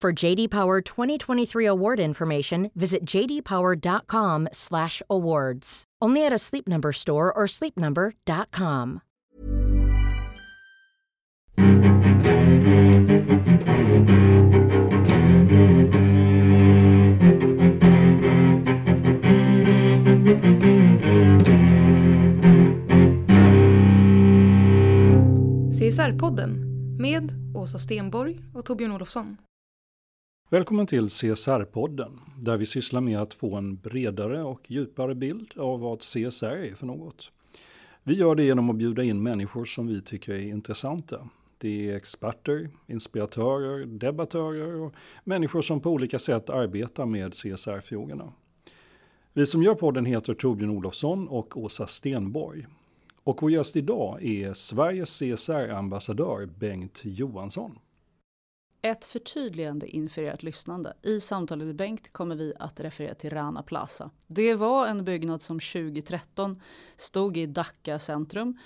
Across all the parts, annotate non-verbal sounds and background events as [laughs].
For JD Power 2023 award information, visit jdpower.com/awards. Only at a Sleep Number store or sleepnumber.com. CSR-podden med Åsa Stenborg och Torbjörn Olofsson. Välkommen till CSR-podden, där vi sysslar med att få en bredare och djupare bild av vad CSR är för något. Vi gör det genom att bjuda in människor som vi tycker är intressanta. Det är experter, inspiratörer, debattörer och människor som på olika sätt arbetar med CSR-frågorna. Vi som gör podden heter Torbjörn Olofsson och Åsa Stenborg. Och vår gäst idag är Sveriges CSR-ambassadör Bengt Johansson. Ett förtydligande inför ert lyssnande. I samtalet med Bengt kommer vi att referera till Rana Plaza. Det var en byggnad som 2013 stod i Dhaka centrum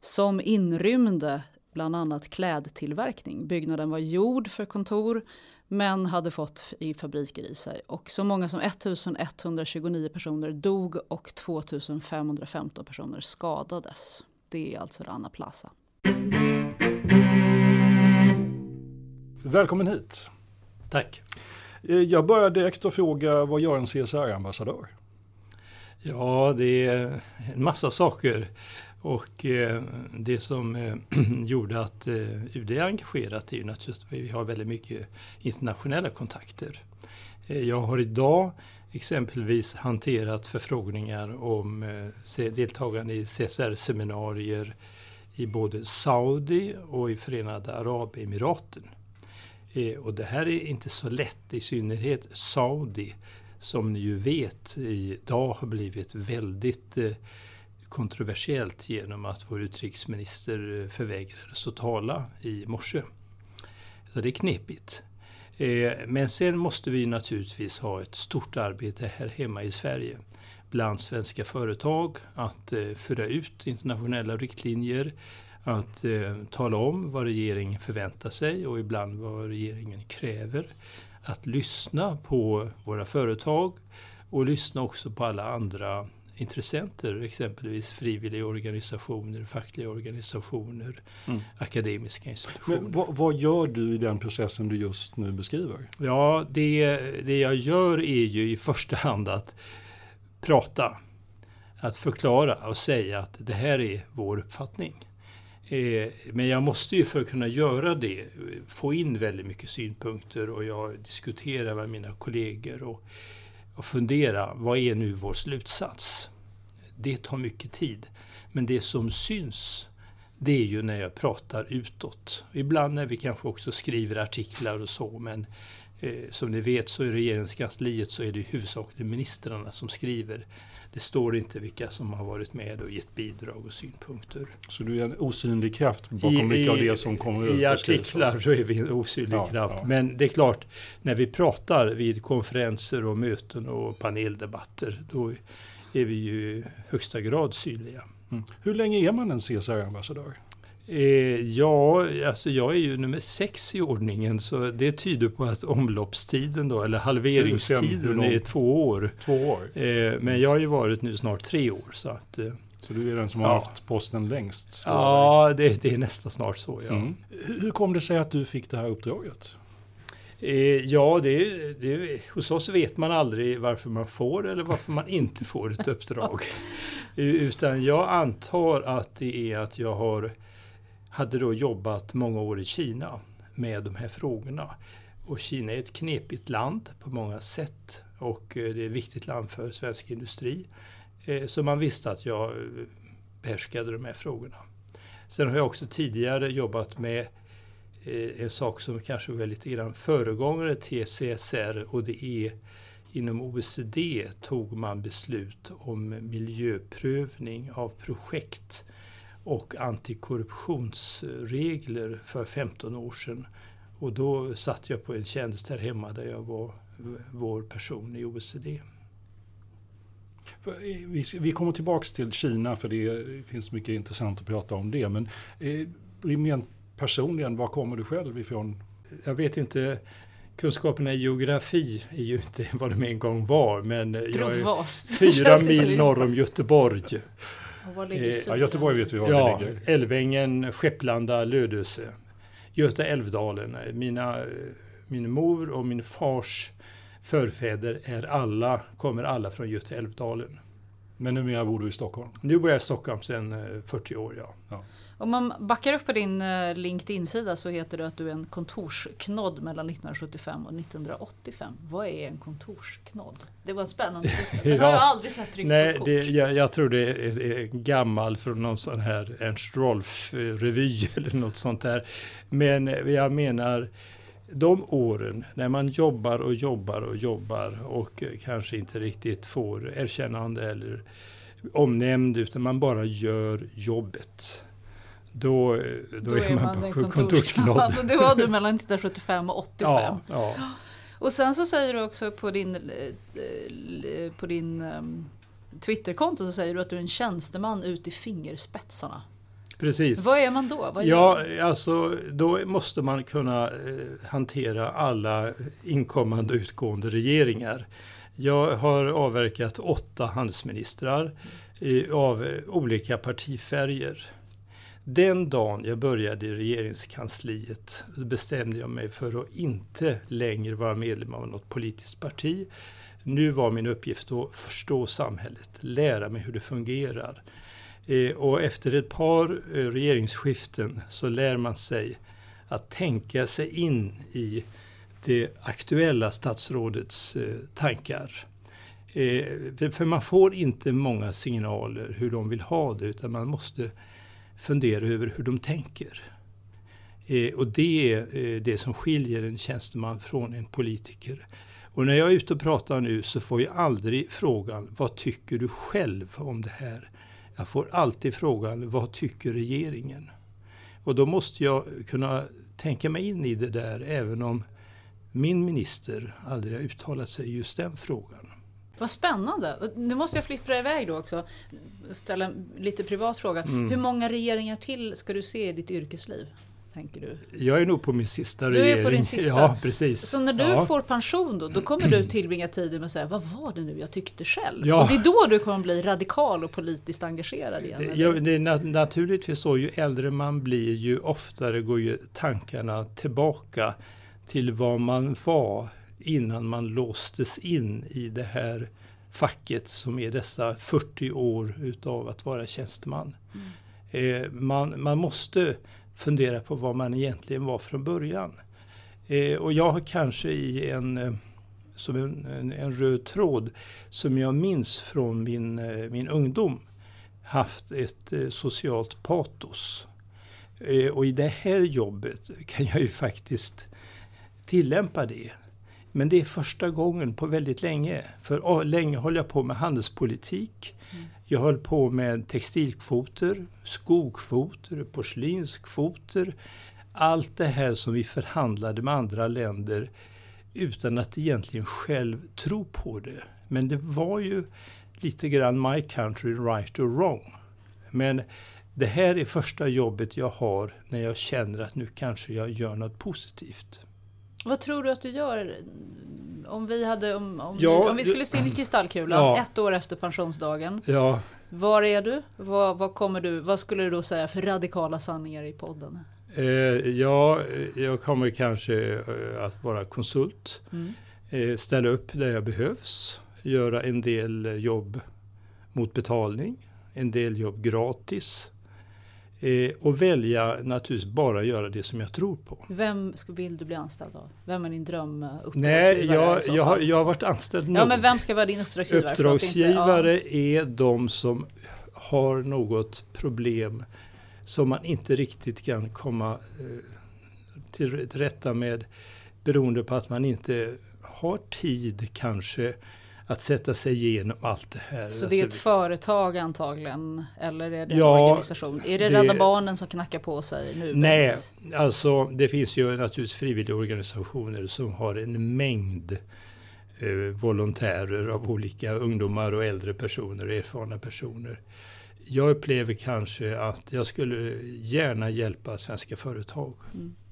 som inrymde bland annat klädtillverkning. Byggnaden var gjord för kontor men hade fått i fabriker i sig. Och så många som 1129 personer dog och 2515 personer skadades. Det är alltså Rana Plaza. Välkommen hit. Tack. Eh, Jag börjar direkt att fråga, vad gör en CSR-ambassadör? Ja, det är en massa saker. Och eh, det som eh, [clears throat] gjorde att eh, UD är engagerat är ju naturligtvis att vi har väldigt mycket internationella kontakter. Jag har idag exempelvis hanterat förfrågningar om deltagande i CSR-seminarier i både Saudi och i Förenade Arabemiraten. Eh, och det här är inte så lätt, i synnerhet Saudi som ni ju vet idag har blivit väldigt eh, kontroversiellt genom att vår utrikesminister eh, förvägrades att tala i morse. Så det är knepigt. Men sen måste vi naturligtvis ha ett stort arbete här hemma i Sverige bland svenska företag att föra ut internationella riktlinjer, att eh, tala om vad regeringen förväntar sig och ibland vad regeringen kräver. Att lyssna på våra företag och lyssna också på alla andra intressenter, exempelvis frivilliga organisationer, fackliga organisationer, Mm. akademiska institutioner. Men vad, vad gör du i den processen du just nu beskriver? Ja, det, det jag gör är ju i första hand att prata. Att förklara och säga att det här är vår uppfattning. Eh, men jag måste ju för att kunna göra det eh, få in väldigt mycket synpunkter och jag diskuterar med mina kollegor och, och fundera, vad är nu vår slutsats? Det tar mycket tid. Men det som syns, det är ju när jag pratar utåt. Ibland när vi kanske också skriver artiklar och så, men eh, som ni vet så i regeringskansliet så är det huvudsakligen ministrarna som skriver. Det står inte vilka som har varit med och gett bidrag och synpunkter. Så du är en osynlig kraft bakom mycket av det som kommer ut I artiklar så är vi en osynlig Ja, kraft. ja. Men det är klart, när vi pratar vid konferenser och möten och paneldebatter, då är vi ju i högsta grad synliga. Mm. Hur länge är man en CSR-ambassadör? Eh, ja, alltså jag är ju nummer sex i ordningen så det tyder på att omloppstiden då, eller halveringstiden är två år. Två år. Eh, men jag har ju varit nu snart tre år så att eh, Så du är den som har Ja. haft posten längst? ja, det, det är nästan snart så ja. Mm. Hur kom det sig att du fick det här uppdraget? Ja, det, det, hos oss vet man aldrig varför man får eller varför man inte får ett uppdrag. [laughs] Utan jag antar att det är att jag har, hade då jobbat många år i Kina med de här frågorna. Och Kina är ett knepigt land på många sätt och eh, det är ett viktigt land för svensk industri. Eh, så man visste att jag eh, behärskade de här frågorna. Sen har jag också tidigare jobbat med en sak som kanske var lite grann föregångare till CSR och det är inom OECD tog man beslut om miljöprövning av projekt och antikorruptionsregler för 15 år sedan. Och då satt jag på en tjänst här hemma där jag var vår person i OECD. Vi kommer tillbaks till Kina för det finns mycket intressant att prata om det. Men eh, personligen, var kommer du själv ifrån? Jag vet inte. Kunskaperna i geografi är ju inte [laughs] vad de en gång var, men jag är fyra [laughs] mil norr om Göteborg. Eh, ja, Göteborg vet vi var ja, det ligger. Älvängen, Skepplanda, Lödöse. Göta älvdalen. Mina, min mor och min fars förfäder är alla, kommer alla från Göta älvdalen. Men numera bor du i Stockholm? Nu bor jag i Stockholm sedan 40 eh, år, ja. ja. Om man backar upp på din eh, LinkedIn-sida så heter det att du är en kontorsknodd mellan 1975 och 1985. Vad är en kontorsknodd? Det var en spännande [laughs] Det har jag aldrig sett tryckt Nej, på kort. Det, jag, jag, tror det är, är gammal från någon sån här Ernst Rolf-revy [laughs] eller något sånt där. Men jag menar de åren när man jobbar och jobbar och jobbar och kanske inte riktigt får erkännande eller omnämnd utan man bara gör jobbet. Då, då, då är, man, man på kontorsknodd. det var du mellan 1975 och 85. Ja, ja. Och sen så säger du också på din, eh, på din um, Twitterkonto så säger du att du är en tjänsteman ut i fingerspetsarna. Precis. Vad är man då? Vad ja, alltså då måste man kunna eh, hantera alla inkommande och utgående regeringar. Jag har avverkat åtta handelsministrar eh, av olika partifärger. Den dagen jag började i regeringskansliet bestämde jag mig för att inte längre vara medlem av något politiskt parti. Nu var min uppgift att förstå samhället, lära mig hur det fungerar. Eh, och efter ett par eh, regeringsskiften så lär man sig att tänka sig in i det aktuella statsrådets eh, tankar. För man får inte många signaler hur de vill ha det utan man måste fundera över hur de tänker. Eh, och det är eh, det som skiljer en tjänsteman från en politiker. Och när jag är ute och pratar nu så får jag aldrig frågan vad tycker du själv om det här? Jag får alltid frågan vad tycker regeringen? Och då måste jag kunna tänka mig in i det där även om min minister aldrig har uttalat sig i just den frågan. Vad spännande! Nu måste jag flippra iväg då också. Ställa en lite privat fråga. Mm. Hur många regeringar till ska du se i ditt yrkesliv? Tänker du? Jag är nog på min sista regering. Du är på din sista? Ja, precis. Så när du ja. får pension då, då kommer du tillbringa tiden med att säga vad var det nu jag tyckte själv? Ja. Och det är då du kommer bli radikal och politiskt engagerad igen? Det, ja, det är nat naturligtvis så, ju äldre man blir ju oftare går ju tankarna tillbaka till vad man var innan man låstes in i det här facket som är dessa 40 år utav att vara tjänsteman. Mm. Eh, man, man måste fundera på vad man egentligen var från början. Eh, och jag har kanske i en, eh, som en, en, en, röd tråd som jag minns från min, min ungdom haft ett eh, socialt patos. Eh, och i det här jobbet kan jag ju faktiskt tillämpa det. Men det är första gången på väldigt länge. För länge höll jag på med handelspolitik. Mm. Jag höll på med textilkvoter, skogkvoter, porslinskvoter. Allt det här som vi förhandlade med andra länder utan att egentligen själv tro på det. Men det var ju lite grann my country right or wrong. Men det här är första jobbet jag har när jag känner att nu kanske jag gör något positivt. Vad tror du att du gör om vi, hade, om, om, ja, vi, om vi skulle se in i kristallkulan ja. ett år efter pensionsdagen? Ja. Var är du? Vad, vad, kommer du? vad skulle du då säga för radikala sanningar i podden? Eh, ja, jag kommer kanske eh, att vara konsult. Mm. Eh, ställa upp där jag behövs. Göra en del jobb mot betalning. En del jobb gratis. Eh, och välja naturligtvis bara göra det som jag tror på. Vem vill du bli anställd av? Vem är din drömuppdragsgivare Nej, jag, jag, har, jag har varit anställd Ja, nog. men vem ska vara din uppdragsgivare? Att inte- Uppdragsgivare är de som har något problem som man inte riktigt kan komma eh, till rätta med beroende på att man inte har tid kanske att sätta sig igenom allt det här. Så det är ett Alltså, företag antagligen? Eller är det en Ja, organisation? Är det, det- Rädda Barnen som knackar på sig nu? Nej, alltså det finns ju naturligtvis frivilliga organisationer som har en mängd eh, volontärer av olika ungdomar och äldre personer och erfarna personer. Jag upplever kanske att jag skulle gärna hjälpa svenska företag.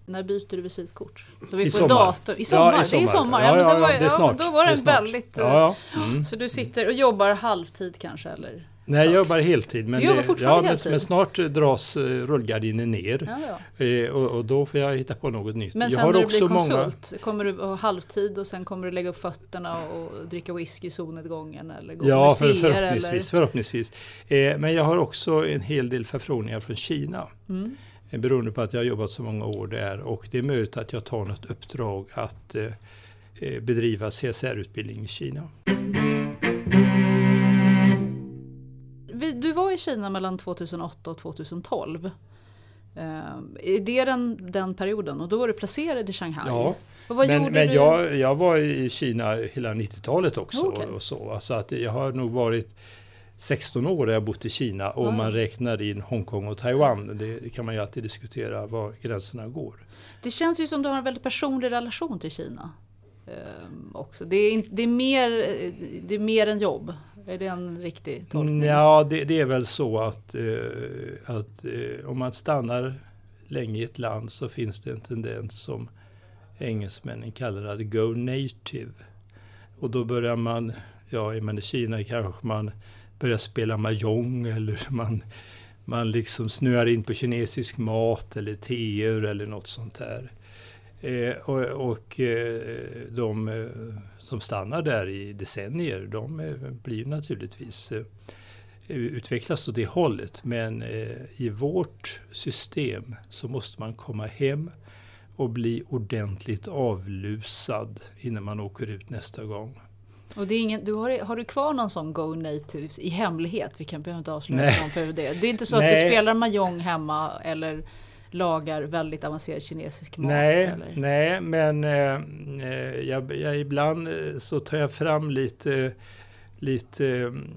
När byter du visitkort? Så vi I får sommar. datum. I sommar? Ja, i Det är i sommar. sommar. Ja, Ja, ja, det var, det ja, då var Det det väldigt... Ja. Mm. Så du sitter och jobbar halvtid kanske eller? Nej, jag jobbar heltid. Men, jobbar det- ja, heltid? men snart eh, dras eh, rullgardinen ner. Ja, ja. Eh, och, och då får jag hitta på något nytt. Men jag sen har när du också blir många- konsult, kommer du ha halvtid och sen kommer du lägga upp fötterna och dricka whisky i solnedgången eller gå Ja, museer förhoppningsvis. eller? förhoppningsvis. Eh, men jag har också en hel del förfrågningar från Kina. Mm. Beroende på att jag har jobbat så många år där. Och det är möjligt att jag tar något uppdrag att eh, bedriva CSR-utbildning i Kina. I Kina mellan 2008 och 2012. Eh, är det den, den perioden? Och då var du placerad i Shanghai? Ja, Och men, men jag, jag var i Kina hela 90-talet också. Okej. Och så, så att jag har nog varit 16 år har jag bott i Kina om Ja. man räknar in Hongkong och Taiwan. Det kan man ju alltid diskutera var gränserna går. Det känns ju som du har en väldigt personlig relation till Kina. Ehm, också. Det, är det, är mer, eh, det är mer än jobb. Är det en riktig tolkning? Ja, det, det är väl så att, eh, att eh, om man stannar länge i ett land så finns det en tendens som engelsmännen kallar att go native. Och då börjar man, ja är man i Kina kanske man börjar spela mahjong eller [laughs] man, man liksom snöar in på kinesisk mat eller teer eller något sånt där. Eh, och och eh, de eh, som stannar där i decennier, de eh, blir naturligtvis eh, utvecklas åt det hållet. Men eh, i vårt system så måste man komma hem och bli ordentligt avlusad innan man åker ut nästa gång. Och det är ingen, du har, har du kvar någon sån Go Natives i hemlighet? Vi kan behöver inte avslöja någon på UD. Det är inte så att Nej. du spelar mahjong hemma eller lagar väldigt avancerad kinesisk mat? Nej, eller? nej men eh, eh, jag, jag, ibland eh, så tar jag fram lite, lite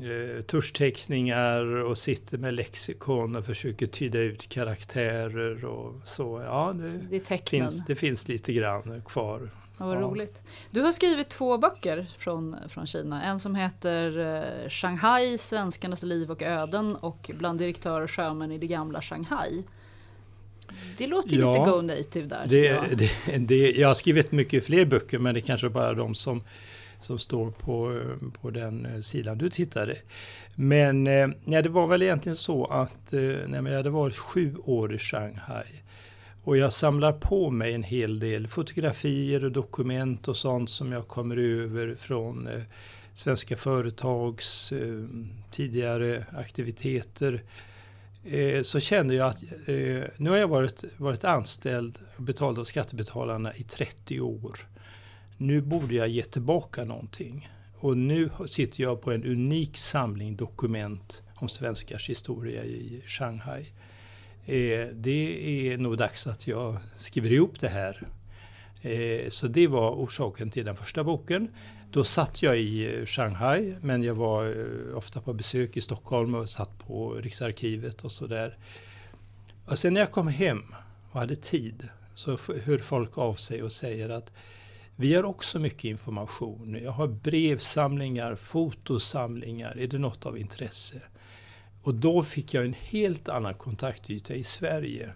eh, tuschteckningar och sitter med lexikon och försöker tyda ut karaktärer och så. Ja, det, Det finns, det finns lite grann kvar. Ja, vad Ja. roligt. Du har skrivit två böcker från, från Kina. En som heter eh, Shanghai, svenskarnas liv och öden och Bland direktörer och sjömän i det gamla Shanghai. Det låter ju Ja, lite Go Native där. Det, jag. [laughs] det, det, jag har skrivit mycket fler böcker men det är kanske bara de som, som står på, eh, på den eh, sidan du tittade. Men eh, ja, det var väl egentligen så att nej, jag hade varit sju år i Shanghai. Och jag samlar på mig en hel del fotografier och dokument och sånt som jag kommer över från eh, svenska företags eh, tidigare aktiviteter. Eh, så kände jag att eh, nu har jag varit, varit anställd och betald av skattebetalarna i 30 år. Nu borde jag ge tillbaka någonting. Och nu sitter jag på en unik samling dokument om svenskars historia i Shanghai. Eh, det är nog dags att jag skriver ihop det här. Eh, så det var orsaken till den första boken. Då satt jag i eh, Shanghai, men jag var eh, ofta på besök i Stockholm och satt på Riksarkivet och sådär. Och sen när jag kom hem och hade tid så hör folk av sig och säger att vi har också mycket information. Jag har brevsamlingar, fotosamlingar. Är det något av intresse? Och då fick jag en helt annan kontaktyta i Sverige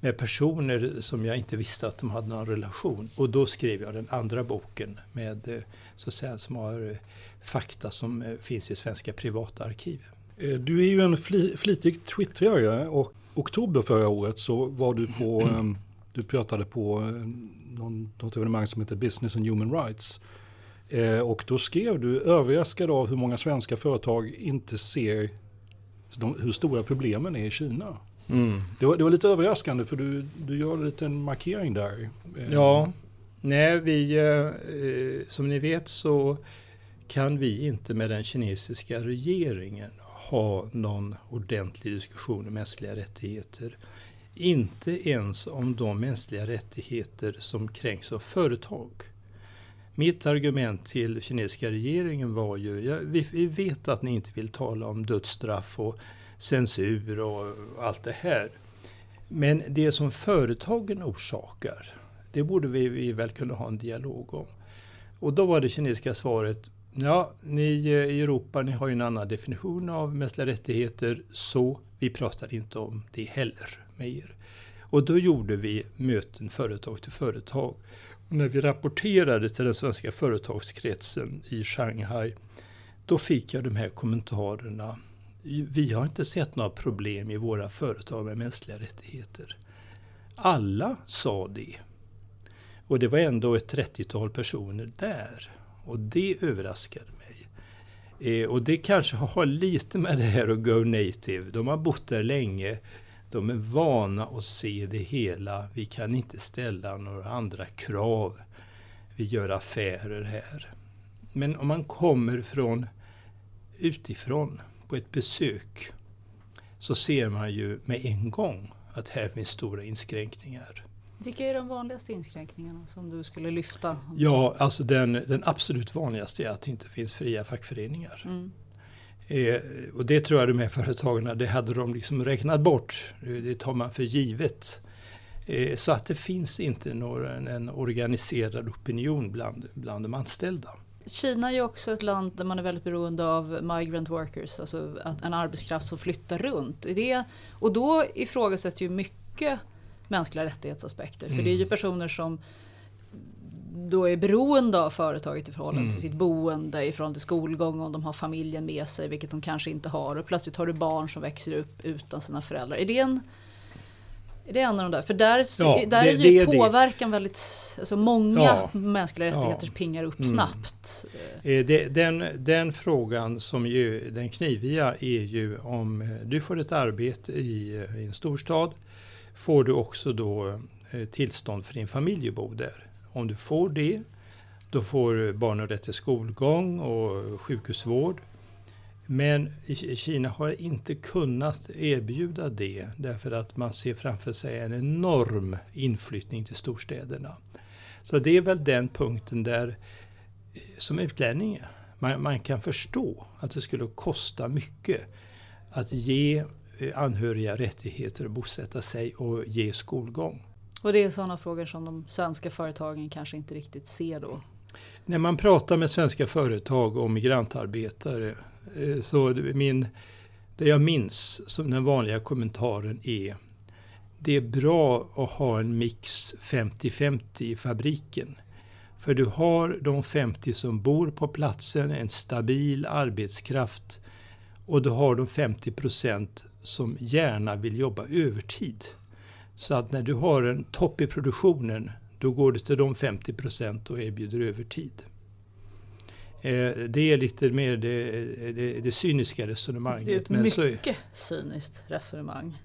med personer som jag inte visste att de hade någon relation. Och då skrev jag den andra boken med, eh, så att säga, som har eh, fakta som eh, finns i svenska privata arkiv. Du är ju en fli, flitig twittrare och oktober förra året så var du på, [clears throat] du pratade på någon, något evenemang som heter Business and Human Rights. Och då skrev du överraskad av hur många svenska företag inte ser hur stora problemen är i Kina. Mm. Det, var, det, var, lite överraskande för du, du gör en liten markering där. Eh, ja, nej vi, eh, som ni vet så kan vi inte med den kinesiska regeringen ha någon ordentlig diskussion om mänskliga rättigheter. Inte ens om de mänskliga rättigheter som kränks av företag. Mitt argument till kinesiska regeringen var ju, ja, vi, vi, vet att ni inte vill tala om dödsstraff och censur och allt det här. Men det som företagen orsakar, det borde vi, vi väl kunna ha en dialog om. Och då var det kinesiska svaret, ja, ni eh, i Europa, ni har ju en annan definition av mänskliga rättigheter, så vi pratar inte om det heller med er. Och då gjorde vi möten företag till företag. Och när vi rapporterade till den svenska företagskretsen i Shanghai, då fick jag de här kommentarerna. Vi har inte sett några problem i våra företag med mänskliga rättigheter. Alla sa det. Och det var ändå ett 30-tal personer där. Och det överraskade mig. Eh, och det kanske har lite med det här att go native. De har bott där länge. De är vana att se det hela. Vi kan inte ställa några andra krav. Vi gör affärer här. Men om man kommer från utifrån på ett besök så ser man ju med en gång att här finns stora inskränkningar. Vilka är de vanligaste inskränkningarna som du skulle lyfta? Ja, alltså den, den absolut vanligaste är att det inte finns fria fackföreningar. Mm. Eh, och det tror jag de här företagen, det hade de liksom räknat bort. Det tar man för givet. Eh, så att det finns inte någon, en organiserad opinion bland, bland de anställda. Kina är ju också ett land där man är väldigt beroende av migrant workers, alltså en arbetskraft som flyttar runt. Det, och då ifrågasätts ju mycket mänskliga rättighetsaspekter. Mm. För det är ju mm. personer som då är beroende av företaget i förhållande mm. till sitt boende, i förhållande till skolgång, om de har familjen med sig, vilket de kanske inte har. Och plötsligt har du barn som växer upp utan sina föräldrar. Är det en är det en av de där? För där, ja, där det, är ju det, påverkan det. väldigt... Alltså många ja, mänskliga rättigheter ja, pingar upp mm. snabbt. Eh, den, den frågan som ju den kniviga är ju om eh, du får ett arbete i, eh, i en storstad får du också då tillstånd för din familj att bo där. Om du får det, då får barnen rätt till skolgång och sjukhusvård. Men Kina har inte kunnat erbjuda det därför att man ser framför sig en enorm inflyttning till storstäderna. Så det är väl den punkten där som utlänning man, man kan förstå att det skulle kosta mycket att ge anhöriga rättigheter att bosätta sig och ge skolgång. Och det är sådana frågor som de svenska företagen kanske inte riktigt ser då? När man pratar med svenska företag och migrantarbetare eh, Eh, så min, det jag minns som den vanliga kommentaren är det är bra att ha en mix 50-50 i fabriken. För du har de 50 som bor på platsen, en stabil arbetskraft och du har de 50 procent som gärna vill jobba övertid. Så att när du har en topp i produktionen då går du till de 50 procent och erbjuder övertid. Eh, det är lite mer det, det, det cyniska resonemanget. Det är ett Men mycket så... cyniskt resonemang.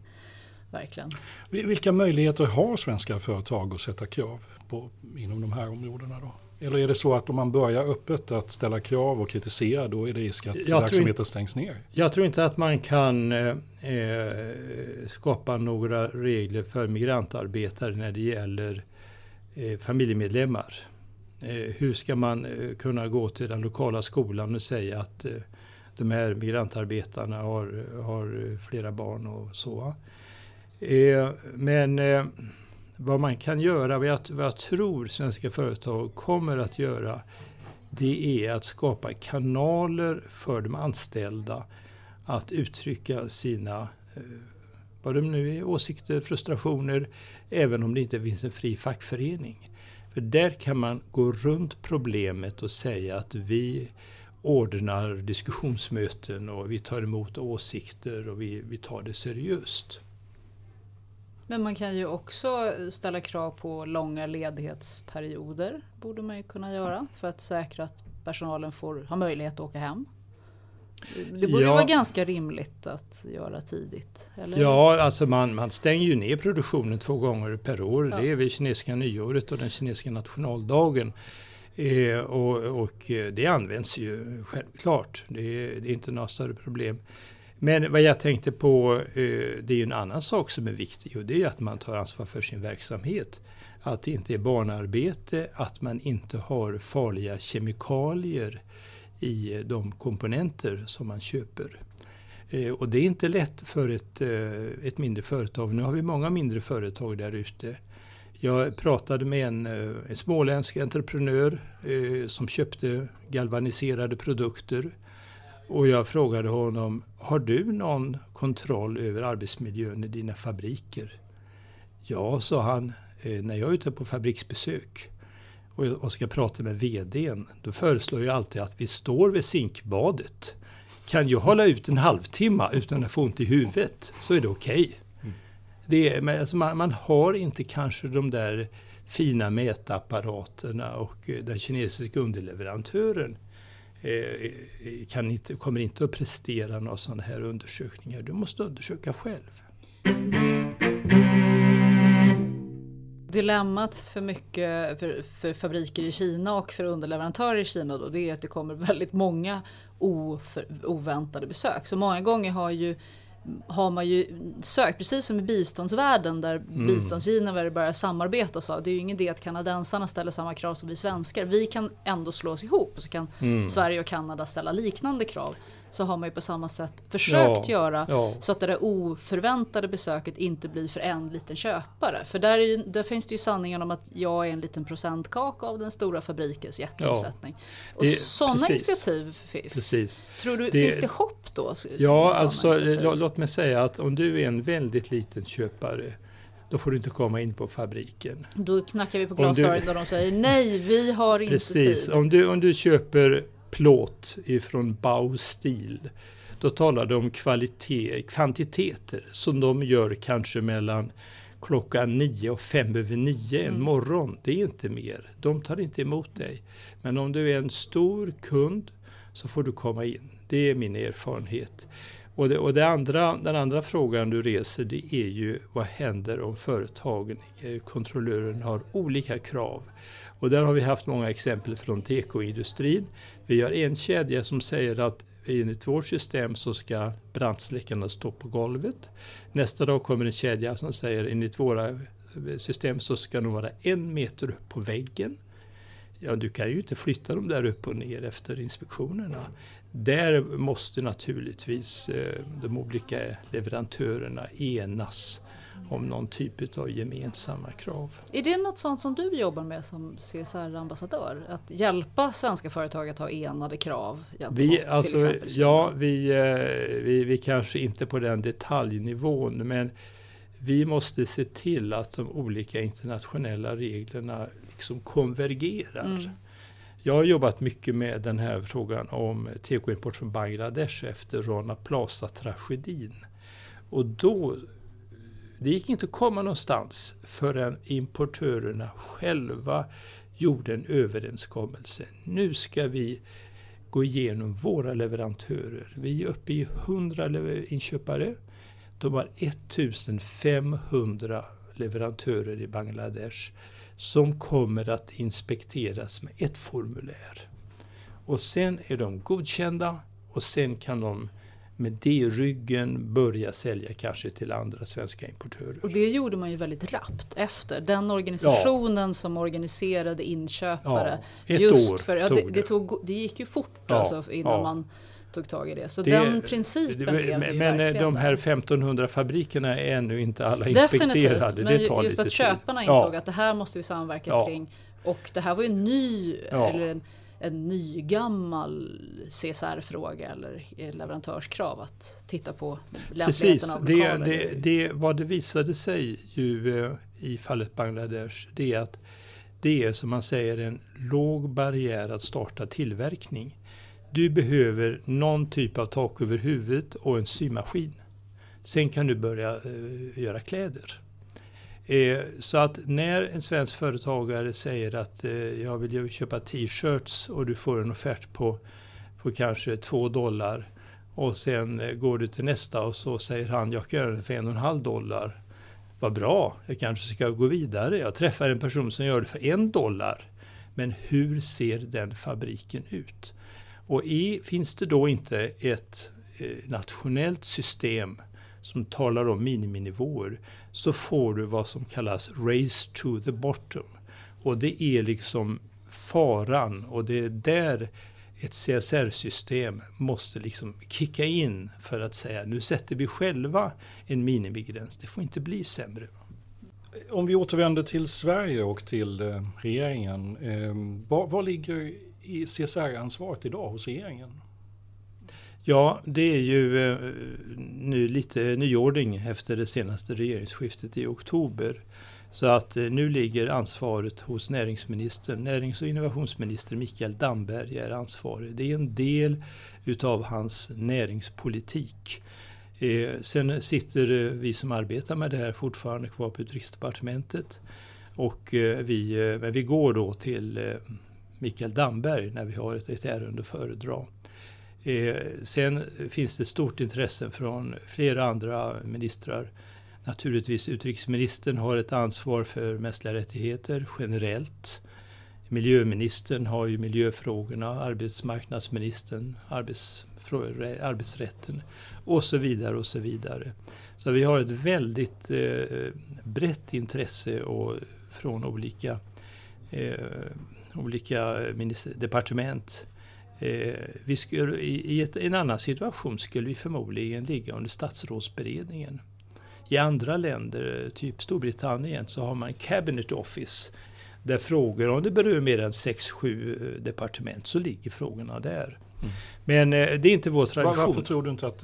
Verkligen. Vilka möjligheter har svenska företag att sätta krav på, inom de här områdena? Då? Eller är det så att om man börjar öppet att ställa krav och kritisera då är det risk att jag verksamheten tror, stängs ner? Jag tror inte att man kan eh, eh, skapa några regler för migrantarbetare när det gäller eh, familjemedlemmar. Eh, hur ska man eh, kunna gå till den lokala skolan och säga att eh, de här migrantarbetarna har, har flera barn och så. men vad man kan göra, vad jag, vad jag tror svenska företag kommer att göra, det är att skapa kanaler för de anställda att uttrycka sina vad de nu är, åsikter, frustrationer, även om det inte finns en fri fackförening. För där kan man gå runt problemet och säga att vi ordnar diskussionsmöten och vi tar emot åsikter och vi, vi tar det seriöst. Men man kan ju också ställa krav på långa ledighetsperioder. Borde man ju kunna göra för att säkra att personalen får ha möjlighet att åka hem. Det borde ja. vara ganska rimligt att göra tidigt. Eller? Ja, alltså man, man stänger ju ner produktionen två gånger per år. Ja. Det är vid kinesiska nyåret och den kinesiska nationaldagen. Eh, och, och, eh, det används ju självklart. Det är, det är, inte några större problem. Men vad jag tänkte på, eh, det är ju en annan sak som är viktig och det är att man tar ansvar för sin verksamhet. Att det inte är barnarbete, att man inte har farliga kemikalier i de komponenter som man köper. Eh, och det är inte lätt för ett, eh, ett mindre företag. Nu har vi många mindre företag där ute. Jag pratade med en, eh, en småländsk entreprenör som köpte galvaniserade produkter. Och jag frågade honom, har du någon kontroll över arbetsmiljön i dina fabriker? Ja, sa han, när jag är ute på fabriksbesök och ska prata med VDn, då föreslår jag alltid att vi står vid zinkbadet. Kan jag hålla ut en halvtimme utan att få ont i huvudet så är det okej. Okay. Mm. alltså man, man, har inte kanske de där fina mätapparaterna och eh, den kinesiska underleverantören eh, kan inte, kommer inte att prestera några sådana här undersökningar. Du måste undersöka själv dilemmat för mycket för, för, fabriker i Kina och för underleverantörer i Kina då, det är att det kommer väldigt många oför, oväntade besök. Så många gånger har ju har man ju sökt, precis som i biståndsvärlden där mm. biståndsgivare börjar samarbeta och så. Det är ju ingen idé att kanadensarna ställer samma krav som vi svenskar. Vi kan ändå slå oss ihop och så kan mm. Sverige och Kanada ställa liknande krav så har man ju på samma sätt försökt ja, göra ja. så att det där oförväntade besöket inte blir för en liten köpare. För där, ju, där finns det ju sanningen om att jag är en liten procentkaka av den stora fabrikens jätteomsättning. Ja, och sådana initiativ, precis. tror du, det, finns det hopp då? Ja, alltså låt mig säga att om du är en väldigt liten köpare då får du inte komma in på fabriken. Då knackar vi på glasdörren och de säger nej, vi har inte Precis. tid. Om du, om du köper plåt ifrån Baustil. Då talar de om kvalitet, kvantiteter som de gör kanske mellan klockan nio och fem över nio en mm. morgon. Det är inte mer. De tar inte emot dig. Men om du är en stor kund så får du komma in. Det är min erfarenhet. Och, det, och det andra, den andra frågan du reser det är ju vad händer om företagen, eh, kontrollören har olika krav. Och där har vi haft många exempel från tekoindustrin. Vi har en kedja som säger att enligt vårt system så ska brandsläckarna stå på golvet. Nästa dag kommer en kedja som säger enligt våra eh, system så ska de vara en meter upp på väggen. Ja, du kan ju inte flytta dem där upp och ner efter inspektionerna. Där måste naturligtvis eh, de olika leverantörerna enas om någon typ av gemensamma krav. Är det något sånt som du jobbar med som CSR-ambassadör? Att hjälpa svenska företag att ha enade krav? Vi, alltså, till exempel ja, vi, eh, vi, vi kanske inte på den detaljnivån men vi måste se till att de olika internationella reglerna liksom konvergerar. Mm. Jag har jobbat mycket med den här frågan om tekoimport från Bangladesh efter Rana Plaza-tragedin. Och då det gick inte att komma någonstans förrän importörerna själva gjorde en överenskommelse. Nu ska vi gå igenom våra leverantörer. Vi är uppe i 100 inköpare. De har 1500 leverantörer i Bangladesh som kommer att inspekteras med ett formulär. Och sen är de godkända och sen kan de med det i ryggen börja sälja kanske till andra svenska importörer. Och det gjorde man ju väldigt rappt efter. Den organisationen ja. som organiserade inköpare. Ja, ett just år för, ja, det, det, tog, det gick ju fort ja, alltså innan man tog tag i det. Så det, den principen det, Men, men de här 1500 fabrikerna är ännu inte alla inspekterade. Definitivt, det tar just lite att köparna insåg att det här måste vi samverka kring. Och det här var ju en ny, eller en, en nygammal CSR-fråga eller leverantörskrav att titta på lämpligheten Precis, av lokaler. Det, det, det, vad det visade sig ju eh, i fallet Bangladesh det är att det är som man säger en låg barriär att starta tillverkning. Du behöver någon typ av tak över huvudet och en symaskin. Sen kan du börja uh, göra kläder. Eh, så att när en svensk företagare säger att eh, jag vill köpa t-shirts och du får en offert på, på kanske två dollar och sen eh, går du till nästa och så säger han jag kan göra det för en och en halv dollar. Vad bra, jag kanske ska gå vidare. Jag träffar en person som gör det för en dollar. Men hur ser den fabriken ut? Och i, finns det då inte ett eh, nationellt system som talar om miniminivåer så får du vad som kallas race to the bottom. Och det är liksom faran och det är där ett CSR-system måste liksom kicka in för att säga nu sätter vi själva en minimigräns. Det får inte bli sämre. Om vi återvänder till Sverige och till eh, regeringen. Eh, var, var vad ligger i CSR-ansvaret idag hos regeringen? Ja, det är ju eh, nu lite nyordning efter det senaste regeringsskiftet i oktober. Så att eh, nu ligger ansvaret hos näringsministern. Närings och innovationsminister Mikael Damberg är ansvarig. Det är en del utav hans näringspolitik. Eh, sen sitter vi som arbetar med det här fortfarande kvar på Utrikesdepartementet. Och vi, men vi går då till Mikael Damberg när vi har ett, ett ärende att föredra. Eh, sen finns det stort intresse från flera andra ministrar. Naturligtvis utrikesministern har ett ansvar för mänskliga rättigheter generellt. Miljöministern har ju miljöfrågorna, arbetsmarknadsministern, arbets, arbetsrätten och så vidare och så vidare. Så vi har ett väldigt eh, brett intresse och, från olika, eh, olika departement vi skulle, I ett, en annan situation skulle vi förmodligen ligga under statsrådsberedningen. I andra länder, typ Storbritannien, så har man Cabinet Office där frågor, om det berör mer än 6-7 eh, departement, så ligger frågorna där. Mm. Men eh, det är inte vår tradition. Varför tror du inte att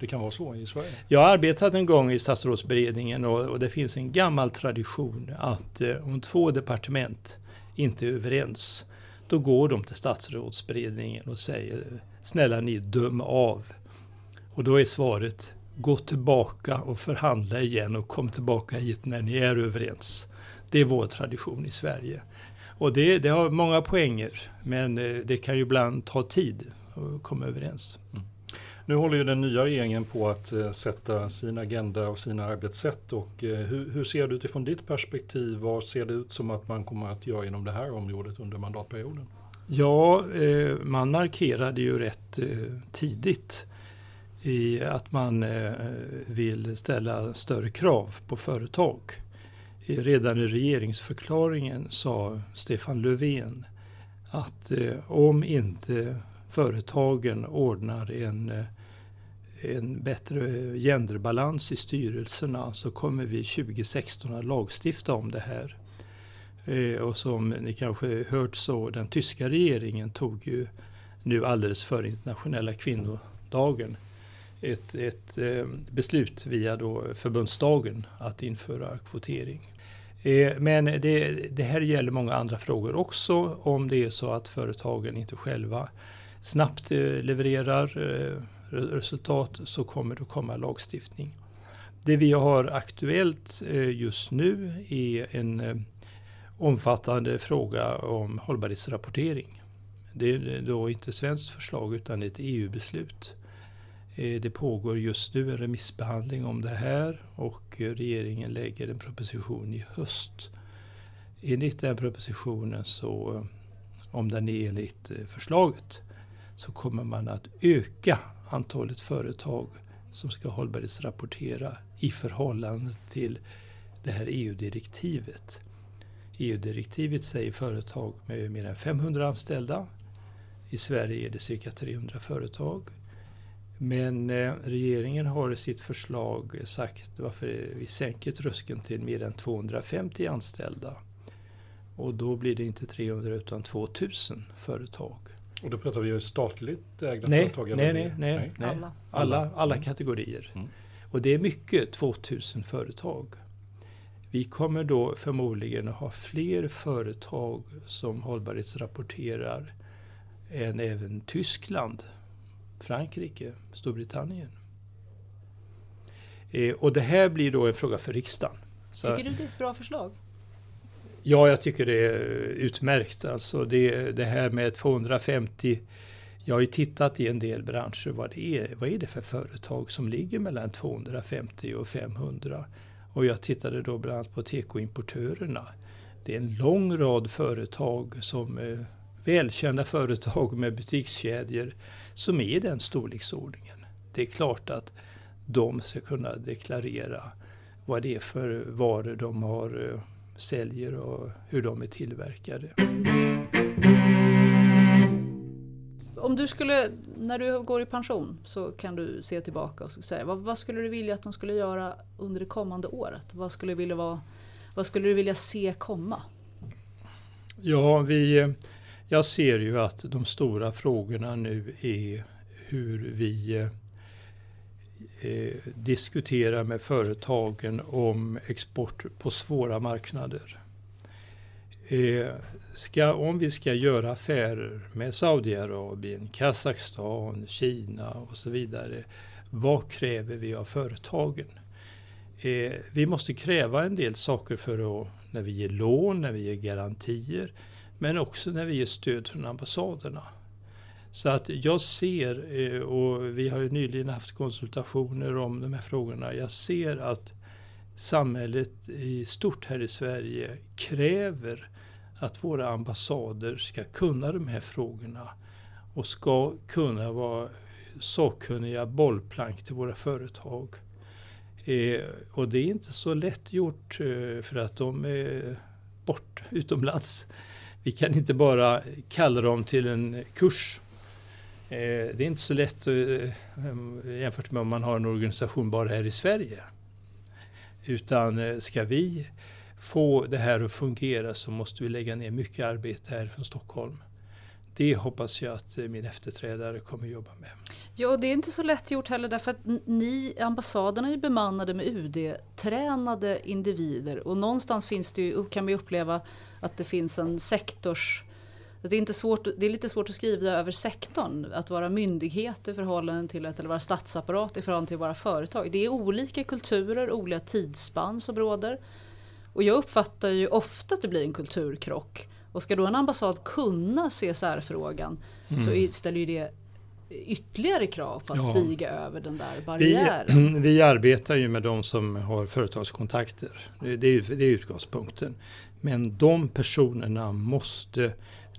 det kan vara så i Sverige? Jag har arbetat en gång i statsrådsberedningen och, och det finns en gammal tradition att om två departement inte är överens då går de till statsrådsberedningen och säger snälla ni döm av. Och då är svaret gå tillbaka och förhandla igen och kom tillbaka hit när ni är överens. Det är vår tradition i Sverige. Och det, det har många poänger men eh, det kan ju ibland ta tid att komma överens. Mm. Nu håller ju den nya regeringen på att eh, sätta sin agenda och sina arbetssätt. Och, eh, hur, hur, ser det ut ifrån ditt perspektiv? Vad ser det ut som att man kommer att göra inom det här området under mandatperioden? Ja, eh, man markerade ju rätt tidigt i att man vill ställa större krav på företag. Redan i regeringsförklaringen sa Stefan Löfven att om inte företagen ordnar en, eh, en bättre genderbalans i styrelserna så kommer vi 2016 att lagstifta om det här. Eh, och som ni kanske hört så den tyska regeringen tog ju nu alldeles före internationella kvinnodagen ett, ett eh, beslut via då förbundsdagen att införa kvotering. Men det, det, här gäller många andra frågor också om det är så att företagen inte själva snabbt eh, levererar eh, resultat så kommer det att komma lagstiftning. Det vi har aktuellt eh, just nu är en omfattande fråga om hållbarhetsrapportering. Det är då inte svenskt förslag utan ett EU-beslut. Det pågår just nu en remissbehandling om det här och regeringen lägger en proposition i höst. Enligt den propositionen så, om den är enligt förslaget, så kommer man att öka antalet företag som ska hållbarhetsrapportera i förhållande till det här EU-direktivet. EU-direktivet säger företag med mer än 500 anställda. I Sverige är det cirka 300 företag. Men eh, regeringen har i sitt förslag sagt varför vi sänker tröskeln till mer än 250 anställda. Och då blir det inte 300 utan 2000 företag. Och då pratar vi ju statligt ägda nej, företag? Nej, nej, nej, nej. Alla. Alla, alla mm. kategorier. Mm. Och det är mycket, 2000 företag. Vi kommer då förmodligen att ha fler företag som hållbarhetsrapporterar än även Tyskland, Frankrike, Storbritannien. Eh, och det här blir då en fråga för riksdagen. Så, tycker du det är ett bra förslag? Ja, jag tycker det är utmärkt. Alltså det, det här med 250 jag har ju tittat i en del branscher vad det är. Vad är det för företag som ligger mellan 250 och 500? Och jag tittade då bland annat på tekoimportörerna. Det är en lång rad företag som eh, välkända företag med butikskedjor som är i den storleksordningen. Det är klart att de ska kunna deklarera vad det är för varor de har, eh, säljer och hur de är tillverkade. Om du skulle, när du går i pension, så kan du se tillbaka och säga vad, vad, skulle du vilja att de skulle göra under det kommande året? Vad skulle, vilja vara, vad skulle du vilja se komma? Ja, vi, jag ser ju att de stora frågorna nu är hur vi eh, med företagen om export på svåra marknader. Eh, ska, om vi ska göra affärer med Saudiarabien, Kazakstan, Kina och så vidare. Vad kräver vi av företagen? Eh, vi måste kräva en del saker för att, när vi ger lån, när vi ger garantier, men också när vi ger stöd från ambassaderna. Så att jag ser, eh, och vi har ju nyligen haft konsultationer om de här frågorna, jag ser att samhället i stort här i Sverige kräver att våra ambassader ska kunna de här frågorna och ska kunna vara sakkunniga bollplank till våra företag. Eh, och det är inte så lätt gjort eh, för att de är bort utomlands. Vi kan inte bara kalla dem till en kurs. Eh, det är inte så lätt eh, jämfört med om man har en organisation bara här i Sverige. Utan eh, ska vi få det här att fungera så måste vi lägga ner mycket arbete här från Stockholm. Det hoppas jag att min efterträdare kommer jobba med. Ja, det är inte så lätt gjort heller därför att ni, ambassaderna är bemannade med UD-tränade individer och någonstans finns det ju, kan vi uppleva att det finns en sektors det är, inte svårt, det är lite svårt att skriva över sektorn, att vara myndighet i förhållande till ett, eller vara statsapparat i förhållande till våra företag. Det är olika kulturer, olika tidsspann som råder. Och jag uppfattar ju ofta att det blir en kulturkrock. Och ska då en ambassad kunna CSR-frågan mm. så ställer ju det ytterligare krav på att ja. stiga över den där barriären. Vi, [clears throat] vi, arbetar ju med de som har företagskontakter. Det är, det är utgångspunkten. Men de personerna måste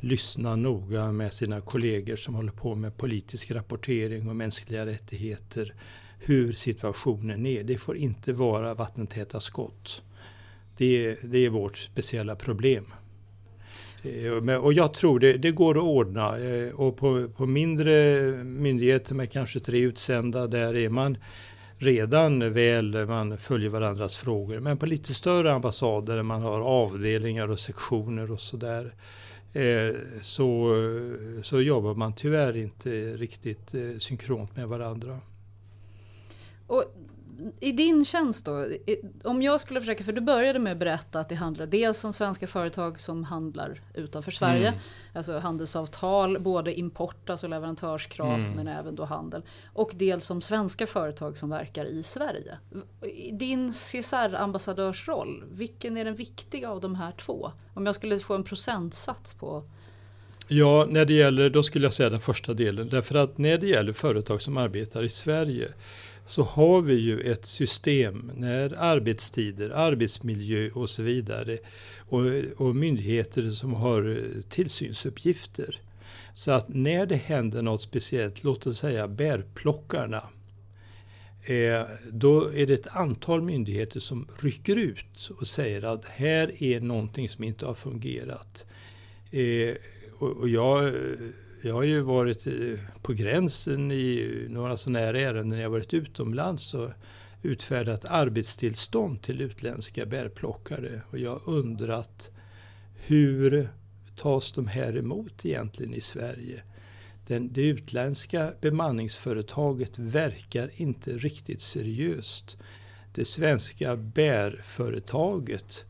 lyssna noga med sina kollegor som håller på med politisk rapportering och mänskliga rättigheter. Hur situationen är. Det får inte vara vattentäta skott. Det, det är vårt speciella problem. Eh, och jag tror det, det går att ordna. Eh, och på, på, mindre myndigheter med kanske tre utsända, där är man redan väl, man följer varandras frågor. Men på lite större ambassader där man har avdelningar och sektioner och sådär. Eh, så, så jobbar man tyvärr inte riktigt eh, synkront med varandra. Och i din tjänst då, om jag skulle försöka, för du började med att berätta att det handlar dels om svenska företag som handlar utanför Sverige, mm. alltså handelsavtal, både import, alltså leverantörskrav, mm. men även då handel. Och dels om svenska företag som verkar i Sverige. Din CSR-ambassadörsroll, vilken är den viktiga av de här två? Om jag skulle få en procentsats på Ja, när det gäller, då skulle jag säga den första delen. Därför att när det gäller företag som arbetar i Sverige så har vi ju ett system när arbetstider, arbetsmiljö och så vidare och, och myndigheter som har tillsynsuppgifter. Så att när det händer något speciellt, låt oss säga bärplockarna, eh, då är det ett antal myndigheter som rycker ut och säger att här är någonting som inte har fungerat. Eh, och, och jag eh, jag har ju varit på gränsen i några sådana här ärenden när jag varit utomlands och utfärdat arbetstillstånd till utländska bärplockare. Och jag har undrat hur tas de här emot egentligen i Sverige? Den, det utländska bemanningsföretaget verkar inte riktigt seriöst. Det svenska bärföretaget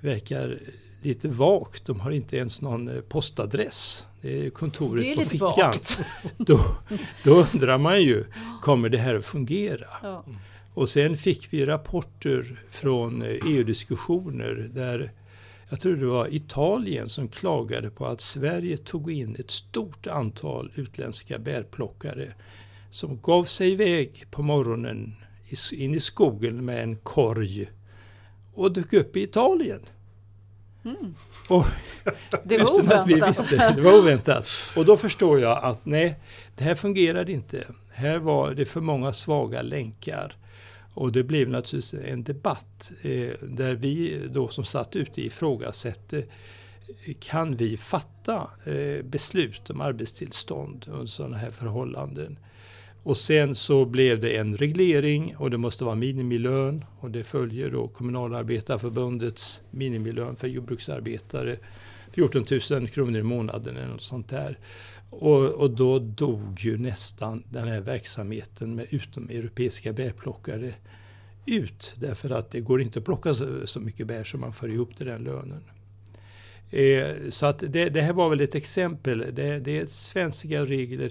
verkar lite vagt. De har inte ens någon eh, postadress. Det är kontoret det är på fickan. [laughs] Då, då, undrar man ju, kommer det här att fungera? Ja. Och sen fick vi rapporter från EU-diskussioner där jag tror det var Italien som klagade på att Sverige tog in ett stort antal utländska bärplockare som gav sig iväg på morgonen in i skogen med en korg och dök upp i Italien. Mm. Och, det var oväntat. vi visste, det var oväntat. Och då förstår jag att nej, det här fungerade inte. Här var det för många svaga länkar. Och det blev naturligtvis en debatt eh, där vi då som satt ute ifrågasätter kan vi fatta eh, beslut om arbetstillstånd under sådana här förhållanden? Och sen så blev det en reglering och det måste vara minimilön och det följer då Kommunalarbetarförbundets minimilön för jordbruksarbetare 14 000 kronor i månaden eller något sånt där. Och, och då dog ju nästan den här verksamheten med utomeuropeiska bärplockare ut därför att det går inte att plocka så, så mycket bär som man får ihop till den lönen. Eh, så att det, det, här var väl ett exempel. Det, det är svenska regler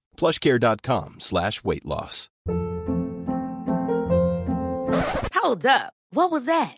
plushcare.com slash weight loss. Hold up. What was that?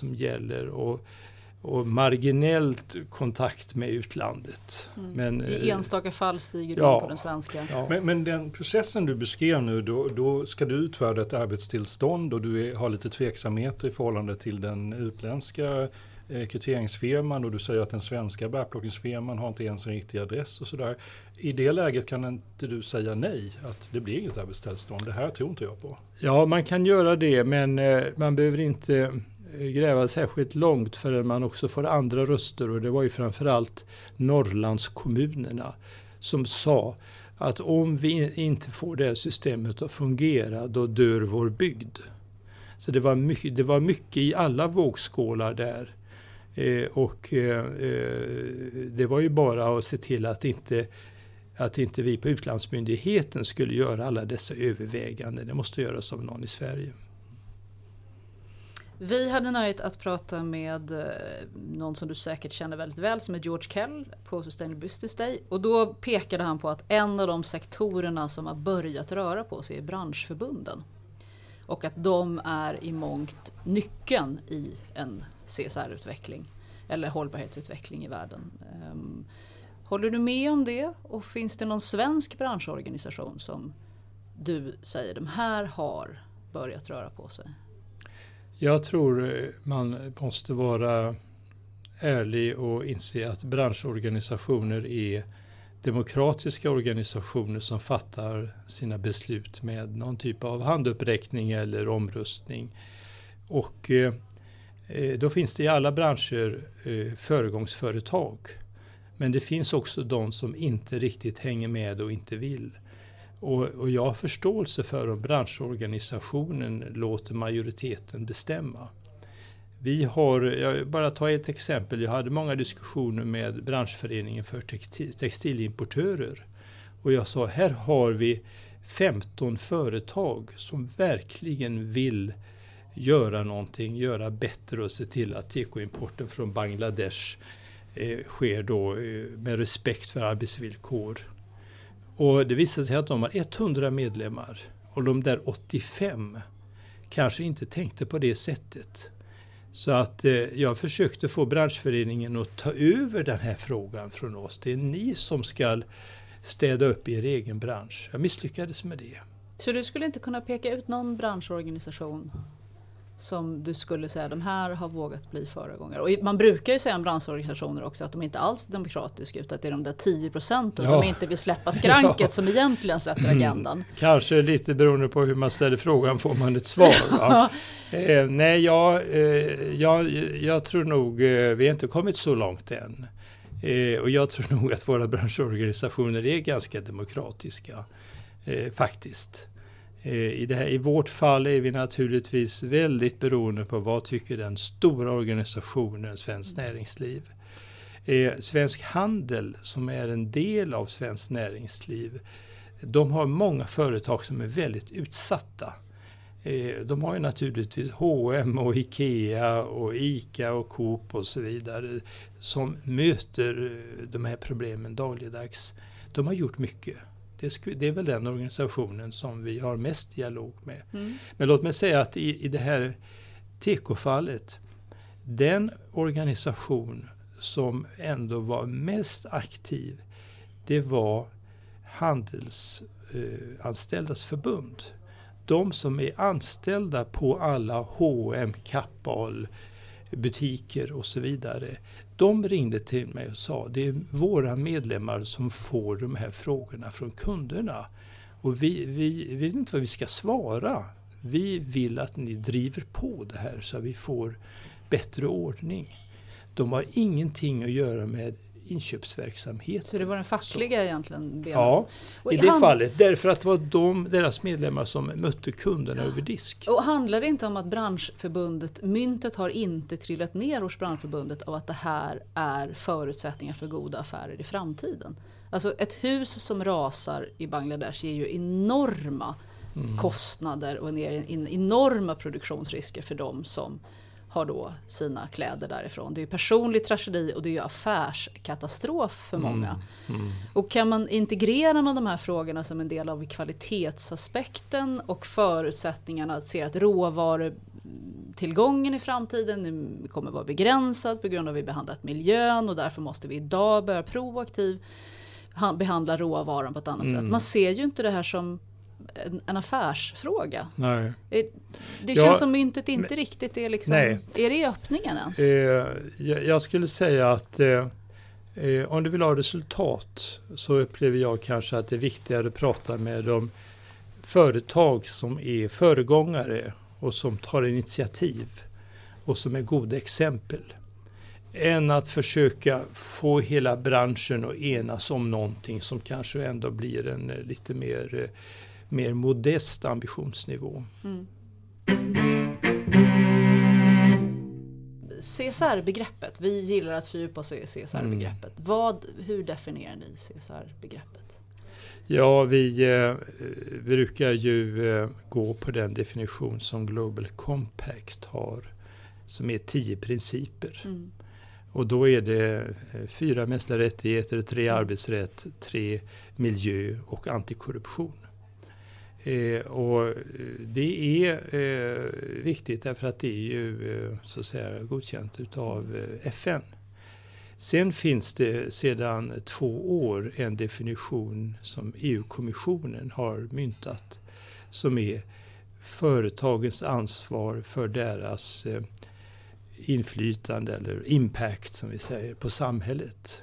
Som gäller och, och marginellt kontakt med utlandet. Mm. Men, I eh, enstaka fall stiger det ja. på den svenska. ja. Men, men den processen du beskrev nu, då, då ska du utfärda ett arbetstillstånd och du är, har lite tveksamheter i förhållande till den utländska eh, kviteringsfirman och du säger att den svenska bärplockningsfirman har inte ens en riktig adress och sådär. I det läget kan inte du säga nej, att det blir inget arbetstillstånd, det här tror inte jag på. Ja, man kan göra det, men eh, man behöver inte eh, Eh, gräva särskilt långt förrän man också får andra röster och det var ju framförallt Norrlandskommunerna som sa att om vi inte får det här systemet att fungera då dör vår bygd. Så det var mycket, det var mycket i alla vågskålar där. Eh, och eh, eh, det var ju bara att se till att inte, att inte vi på utlandsmyndigheten skulle göra alla dessa överväganden. Det måste göras av någon i Sverige. Vi hade nöjet att prata med eh, någon som du säkert känner väldigt väl som är George Kell på Sustainable Business Day. Och då pekade han på att en av de sektorerna som har börjat röra på sig är branschförbunden. Och att de är i mångt nyckeln i en CSR-utveckling eller hållbarhetsutveckling i världen. Ehm, håller du med om det? Och finns det någon svensk branschorganisation som du säger de här har börjat röra på sig? Jag tror eh, man måste vara ärlig och inse att branschorganisationer är demokratiska organisationer som fattar sina beslut med någon typ av handuppräckning eller omröstning. Och eh, eh då finns det i alla branscher eh, föregångsföretag. Men det finns också de som inte riktigt hänger med och inte vill. Och, och jag har förståelse för om branschorganisationen låter majoriteten bestämma. Vi har, jag bara ta ett exempel, jag hade många diskussioner med branschföreningen för textil, textilimportörer. Och jag sa, här har vi 15 företag som verkligen vill göra någonting, göra bättre och se till att tekoimporten från Bangladesh eh, sker då eh, med respekt för arbetsvillkor. Och det visade sig att de har 100 medlemmar och de där 85 kanske inte tänkte på det sättet. Så att eh, jag försökte få branschföreningen att ta över den här frågan från oss. Det är ni som ska städa upp i er egen bransch. Jag misslyckades med det. Så du skulle inte kunna peka ut någon branschorganisation som du skulle säga de här har vågat bli föregångare. Och man brukar ju säga om branschorganisationer också att de inte alls är demokratiska utan att det är de där 10 procenten ja. som inte vill släppa skranket [laughs] ja. som egentligen sätter mm. agendan. Kanske lite beroende på hur man ställer frågan får man ett svar. [laughs] eh, nej, jag, eh, jag, jag tror nog, eh, vi har inte kommit så långt än. Eh, och jag tror nog att våra branschorganisationer är ganska demokratiska. Eh, faktiskt. Eh, I, det här, I vårt fall är vi naturligtvis väldigt beroende på vad tycker den stora organisationen Svenskt Näringsliv. Eh, Svensk Handel som är en del av Svenskt Näringsliv de har många företag som är väldigt utsatta. Eh, de har ju naturligtvis H&M och IKEA och ICA och Coop och så vidare som möter eh, de här problemen dagligdags. De har gjort mycket. Det, det, är väl den organisationen som vi har mest dialog med. Mm. Men låt mig säga att i, i det här tekofallet, den organisation som ändå var mest aktiv, det var Handelsanställdas eh, förbund. De som är anställda på alla H&M, Kappahl, butiker och så vidare. De ringde till mig och sa det är våra medlemmar som får de här frågorna från kunderna. Och vi, vi, vi vet inte vad vi ska svara. Vi vill att ni driver på det här så att vi får bättre ordning. De har ingenting att göra med inköpsverksamhet. Så det var den fackliga egentligen? Benet. Ja, och i det fallet. Därför att det var de, deras medlemmar som mötte kunderna ja. över disk. Och handlar det inte om att branschförbundet, myntet har inte trillat ner hos branschförbundet av att det här är förutsättningar för goda affärer i framtiden? Alltså ett hus som rasar i Bangladesh ger ju enorma mm. kostnader och enorma produktionsrisker för dem som har då sina kläder därifrån. Det är personlig tragedi och det är affärskatastrof för mm, många. Mm, mm. Och kan man integrera med de här frågorna som en del av kvalitetsaspekten och förutsättningarna att se att råvarutillgången i framtiden kommer vara begränsad på grund av att vi behandlat miljön och därför måste vi idag börja proaktivt behandla råvaran på ett annat sätt. Mm. Man ser ju inte det här som en, en affärsfråga. Nej. Det känns ja, som myntet inte men, riktigt är liksom, nej. är det öppningen ens? Eh, jag, skulle säga att eh, eh, om du vill ha resultat så upplever jag kanske att det är viktigare att prata med de företag som är föregångare och som tar initiativ och som är goda exempel än att försöka få hela branschen att enas om någonting som kanske ändå blir en eh, lite mer eh, mer modest ambitionsnivå. Mm. CSR-begreppet, vi gillar att fördjupa oss i CSR-begreppet. Mm. Vad, hur definierar ni CSR-begreppet? Ja, vi eh, brukar ju eh, gå på den definition som Global Compact har, som är tio principer. Mm. Och då är det eh, fyra mänskliga rättigheter, tre mm. arbetsrätt, tre miljö och antikorruption. Eh, och eh, det är eh, viktigt därför att det är ju eh, så att säga godkänt utav eh, FN. Sen finns det sedan två år en definition som EU-kommissionen har myntat som är företagens ansvar för deras eh, inflytande eller impact som vi säger på samhället.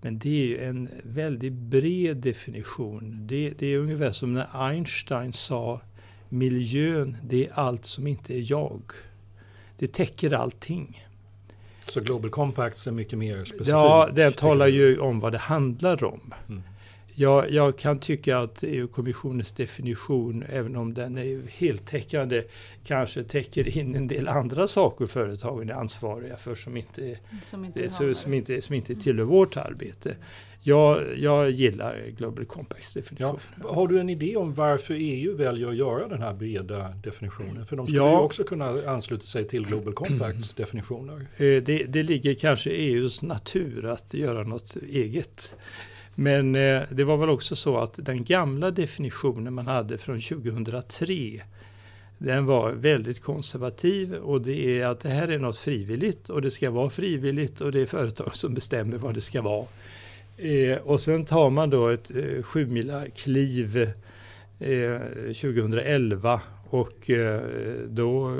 Men det är ju en väldigt bred definition. Det, det, är ungefär som när Einstein sa miljön, det är allt som inte är jag. Det täcker allting. Så Global Compacts är mycket mer specifikt? Ja, den talar ju om vad det handlar om. Mm. Jag, jag kan tycka att EU-kommissionens definition, även om den är heltäckande, kanske täcker in en del andra saker företagen är ansvariga för som inte, som inte, som, som inte, som inte tillhör vårt arbete. jag, jag gillar Global Compacts definition. Ja. Har du en idé om varför EU väljer att göra den här breda definitionen? För de skulle Ja. ju också kunna ansluta sig till Global Compacts [clears throat] definitioner. Eh, Det, det ligger kanske i EUs natur att göra något eget. Men eh, det var väl också så att den gamla definitionen man hade från 2003 den var väldigt konservativ och det är att det här är något frivilligt och det ska vara frivilligt och det är företag som bestämmer vad det ska vara. Eh, och sen tar man då ett eh, sjumila kliv eh, 2011 och eh, då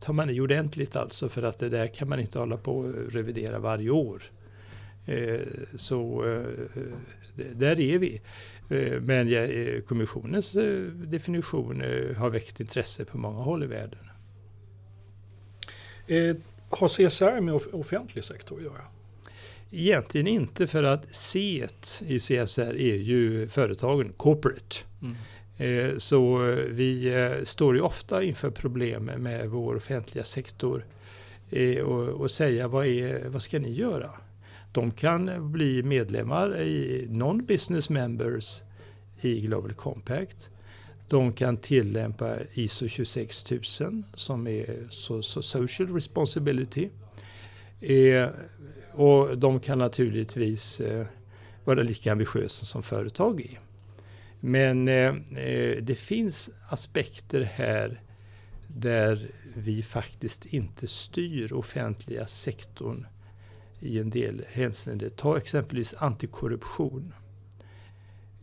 tar man i ordentligt alltså för att det där kan man inte hålla på och revidera varje år. Eh, så eh, där är vi. Eh, men kommissionens definition har väckt intresse på många håll i världen. Har CSR med off- offentlig sektor att göra? Egentligen inte för att C i CSR är ju företagen, corporate. Eh, Så vi står ju ofta inför problem med vår offentliga sektor och, och säga vad, är, vad ska ni göra? De kan bli medlemmar i non-business members i Global Compact. De kan tillämpa ISO 26000 som är social responsibility. Eh, och de kan naturligtvis eh, vara lika ambitiösa som företag är. Men eh, eh, det finns aspekter här där vi faktiskt inte styr offentliga sektorn i en del hänseenden. Ta exempelvis antikorruption.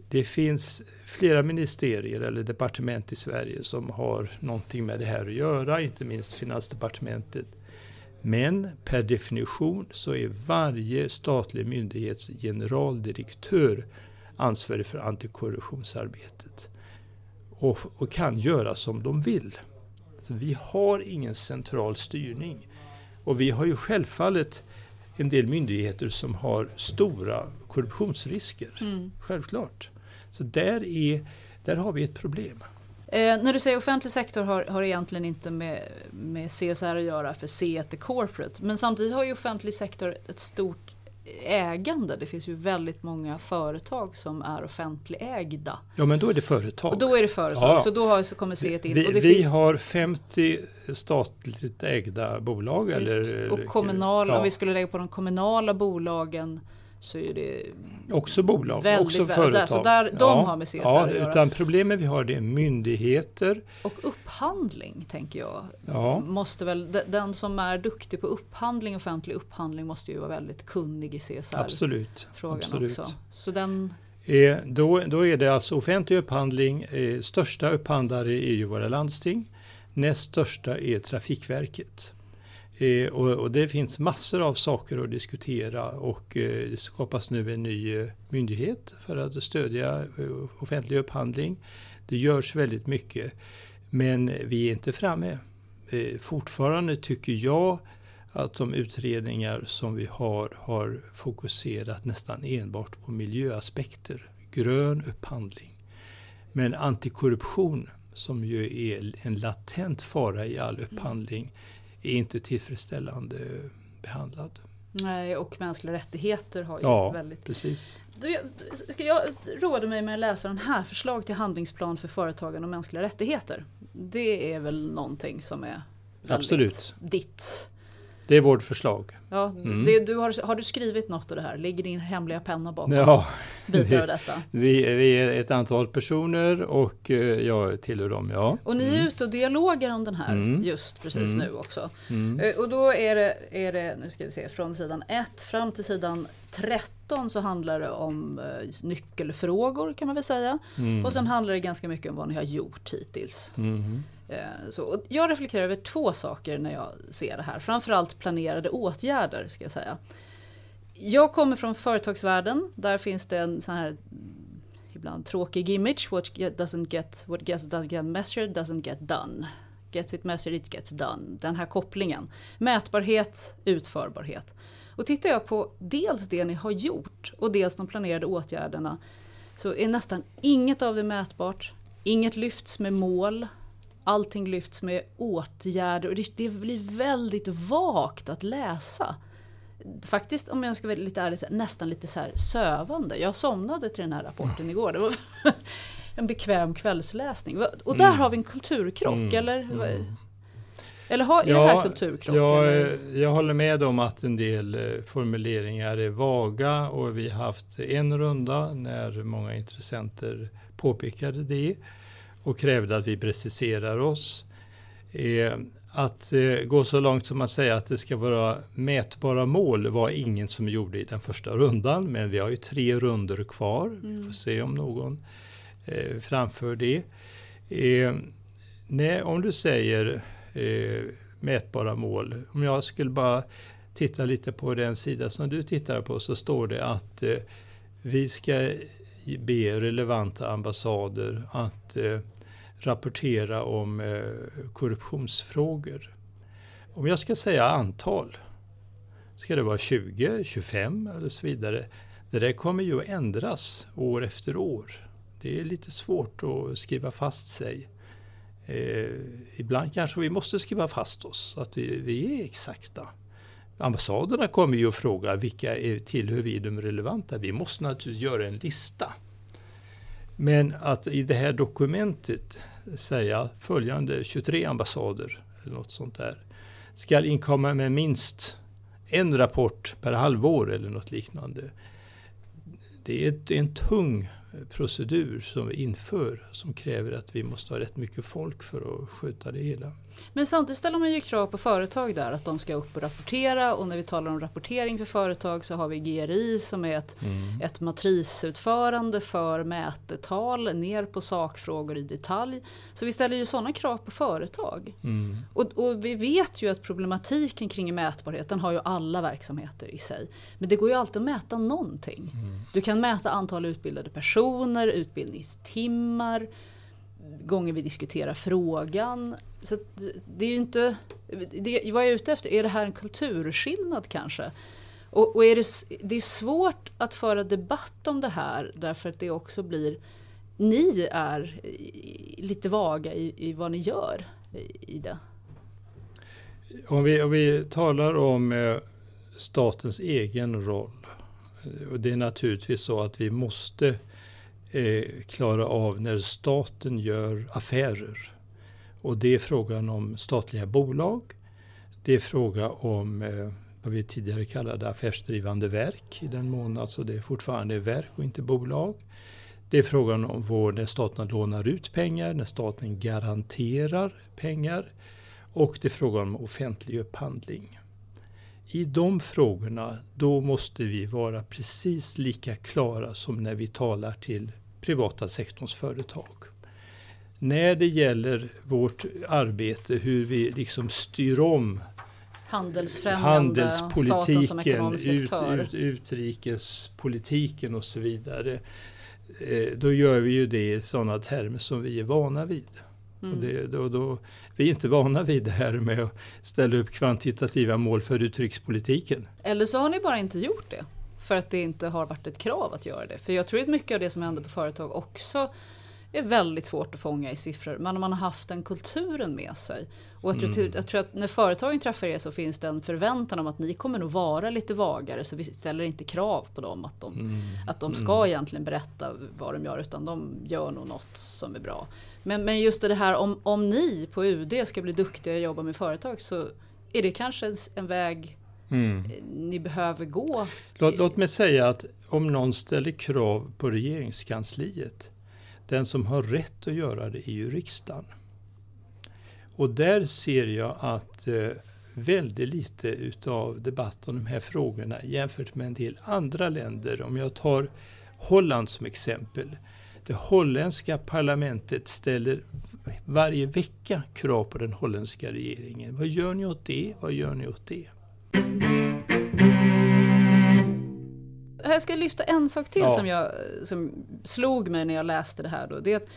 Det finns flera ministerier eller departement i Sverige som har någonting med det här att göra, inte minst Finansdepartementet. Men per definition så är varje statlig myndighets generaldirektör ansvarig för antikorruptionsarbetet och, och kan göra som de vill. Så vi har ingen central styrning. Och vi har ju självfallet en del myndigheter som har stora korruptionsrisker. Mm. Självklart. Så där, är, där har vi ett problem. Eh, när du säger offentlig sektor har, har egentligen inte med, med CSR att göra för C är corporate. Men samtidigt har ju offentlig sektor ett stort ägande. Det finns ju väldigt många företag som är offentligägda. Ja men då är det företag. Och då är det företag, Ja. så då har, så kommer C in. Vi, vi finns, har 50 statligt ägda bolag. just, Eller, och kommunala, ja, om vi skulle lägga på de kommunala bolagen så är det Också bolag, Väldigt också företag. där- så där- de har med CSR ja, att göra. Utan problemet vi har det är myndigheter. Och upphandling tänker jag. Ja. Måste väl, de- den som är duktig på upphandling, offentlig upphandling måste ju vara väldigt kunnig i CSR-frågan Absolut. absolut. också. Så den, Eh, då, då är det alltså offentlig upphandling. Eh, största upphandlare är ju våra landsting. Näst största är Trafikverket. Eh, och, och det finns massor av saker att diskutera och eh, det skapas nu en ny eh, myndighet för att stödja eh, offentlig upphandling. Det görs väldigt mycket men vi är inte framme. Eh, fortfarande tycker jag att de utredningar som vi har har fokuserat nästan enbart på miljöaspekter, grön upphandling. Men antikorruption, som ju är en latent fara i all upphandling, är inte tillfredsställande behandlad. nej, och mänskliga rättigheter har ju Ja, väldigt... precis. Du, ska jag råder mig med att läsa den här, förslag till handlingsplan för företagen och mänskliga rättigheter. Det är väl någonting som är väldigt Absolut. ditt. Det är vårt förslag. Ja, Mm. det, du har, har du skrivit något av det här? Ligger din hemliga penna bakom Ja, bitar av [laughs] detta? vi, vi är ett antal personer och eh, jag tillhör dem, ja. Och ni är ute och dialogar om den här Mm. just precis Mm. nu också. Mm. Eh, Och då är det, är det, nu ska vi se, från sidan 1 fram till sidan 13 så handlar det om eh, nyckelfrågor kan man väl säga. Mm. Och sen handlar det ganska mycket om vad ni har gjort hittills. Eh, så, jag reflekterar över två saker när jag ser det här. Framförallt planerade åtgärder ska jag säga. Jag kommer från företagsvärlden. Där finns det en sån här ibland tråkig image. What doesn't get, what gets, doesn't get measured doesn't get done. Gets it measured, it gets done. Den här kopplingen. Mätbarhet, utförbarhet. Och tittar jag på dels det ni har gjort och dels de planerade åtgärderna så är nästan inget av det mätbart. Inget lyfts med mål. Allting lyfts med åtgärder och det, det blir väldigt vagt att läsa. faktiskt om jag ska vara lite ärlig, nästan lite så här sövande. Jag somnade till den här rapporten igår. Det var [laughs] en bekväm kvällsläsning. Och där mm. har vi en kulturkrock, mm. eller? Mm. Eller har, är ja, det här kulturkrock? Jag, jag håller med om att en del eh, formuleringar är vaga och vi har haft en runda när många intressenter påpekade det och krävde att vi preciserar oss. Eh, att eh, gå så långt som att säga att det ska vara mätbara mål var ingen som gjorde i den första rundan. Men vi har ju tre runder kvar. Mm. Vi får se om någon eh, framför det. Eh, nej, om du säger mätbara mål. Om jag skulle bara titta lite på den sida som du tittar på så står det att vi ska be relevanta ambassader att eh, rapportera om eh, korruptionsfrågor. Om jag ska säga antal, ska det vara 20, 25 eller så vidare? Det där kommer ju att ändras år efter år. Det är lite svårt att skriva fast sig. Eh, ibland kanske vi måste skriva fast oss, att vi, vi är exakta. Ambassaderna kommer ju att fråga vilka är, tillhör vi de relevanta? Vi måste naturligtvis göra en lista. Men att i det här dokumentet säga följande 23 ambassader eller något sånt där ska inkomma med minst en rapport per halvår eller något liknande. Det är en tung procedur som vi inför som kräver att vi måste ha rätt mycket folk för att sköta det hela. Men samtidigt ställer man ju krav på företag där att de ska upp och rapportera och när vi talar om rapportering för företag så har vi GRI som är ett, mm. ett matrisutförande för mätetal ner på sakfrågor i detalj. Så vi ställer ju sådana krav på företag. Mm. Och, och, vi vet ju att problematiken kring mätbarheten har ju alla verksamheter i sig. Men det går ju alltid att mäta någonting. Mm. Du kan mäta antal utbildade personer, utbildningstimmar, gånger vi diskuterar frågan. Så det är ju inte, det, vad jag är ute efter, är det här en kulturskillnad kanske? Och, och är det, det är svårt att föra debatt om det här därför att det också blir, ni är lite vaga i, i vad ni gör i, det. Om vi, om vi talar om eh, statens egen roll. Och det är naturligtvis så att vi måste eh, klara av när staten gör affärer. Och det är frågan om statliga bolag. Det är fråga om eh, vad vi tidigare kallade affärsdrivande verk i den mån alltså det fortfarande är verk och inte bolag. Det är frågan om vår, när staten lånar ut pengar, när staten garanterar pengar och det är frågan om offentlig upphandling. I de frågorna, då måste vi vara precis lika klara som när vi talar till privata sektorns företag. När det gäller vårt arbete, hur vi liksom styr om handelspolitiken, ut, ut, utrikespolitiken och så vidare. Eh, då gör vi ju det i sådana termer som vi är vana vid. Mm. Och det, då, då, vi är inte vana vid det här med att ställa upp kvantitativa mål för utrikespolitiken. Eller så har ni bara inte gjort det. För att det inte har varit ett krav att göra det. För jag tror att mycket av det som händer på företag också är väldigt svårt att fånga i siffror. Men om man har haft den kulturen med sig. Och jag tror, mm. jag tror att när företagen träffar er så finns det en förväntan om att ni kommer nog vara lite vagare. Så vi ställer inte krav på dem att de, mm. att de ska mm. egentligen berätta vad de gör. Utan de gör nog något som är bra. Men, men just det här om, om ni på UD ska bli duktiga och jobba med företag så är det kanske en, en väg mm. ni behöver gå. Låt, låt mig säga att om någon ställer krav på regeringskansliet, den som har rätt att göra det är ju riksdagen. Och där ser jag att eh, väldigt lite utav debatt om de här frågorna jämfört med en del andra länder. Om jag tar Holland som exempel. Det holländska parlamentet ställer varje vecka krav på den holländska regeringen. Vad gör ni åt det? Vad gör ni åt det? Jag ska lyfta en sak till ja. som, jag, som slog mig när jag läste det här. Då. Det är att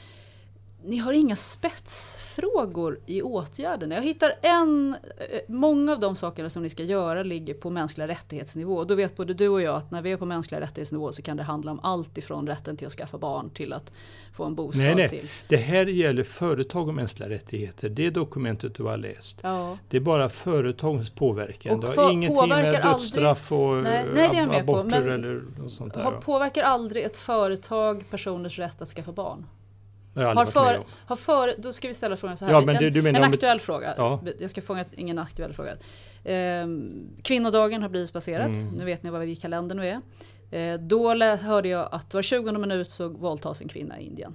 ni har inga spetsfrågor i åtgärden. Jag hittar en, eh, många av de sakerna som ni ska göra ligger på mänskliga rättighetsnivå. Då vet både du och jag att när vi är på mänskliga rättighetsnivå så kan det handla om allt ifrån rätten till att skaffa barn till att få en bostad. Nej, nej. Till. Det här gäller företag och mänskliga rättigheter. Det dokumentet du har läst. Ja. Det är bara företagens påverkan. Och det har ingenting med dödsstraff och Nej, nej, det är jag ab- med på, aborter eller något sånt där. Påverkar aldrig ett företag personers rätt att skaffa barn? Det har Har för, har för, då ska vi ställa frågan så här. Ja, men det- en du menar en aktuell fråga. Ja. Jag ska fånga ingen aktuell fråga. Ehm, kvinnodagen har blivit passerat. Mm. Nu vet ni vad vi i kalendern nu är. Eh, då hörde jag att var 20 minut så våldtas en kvinna i Indien.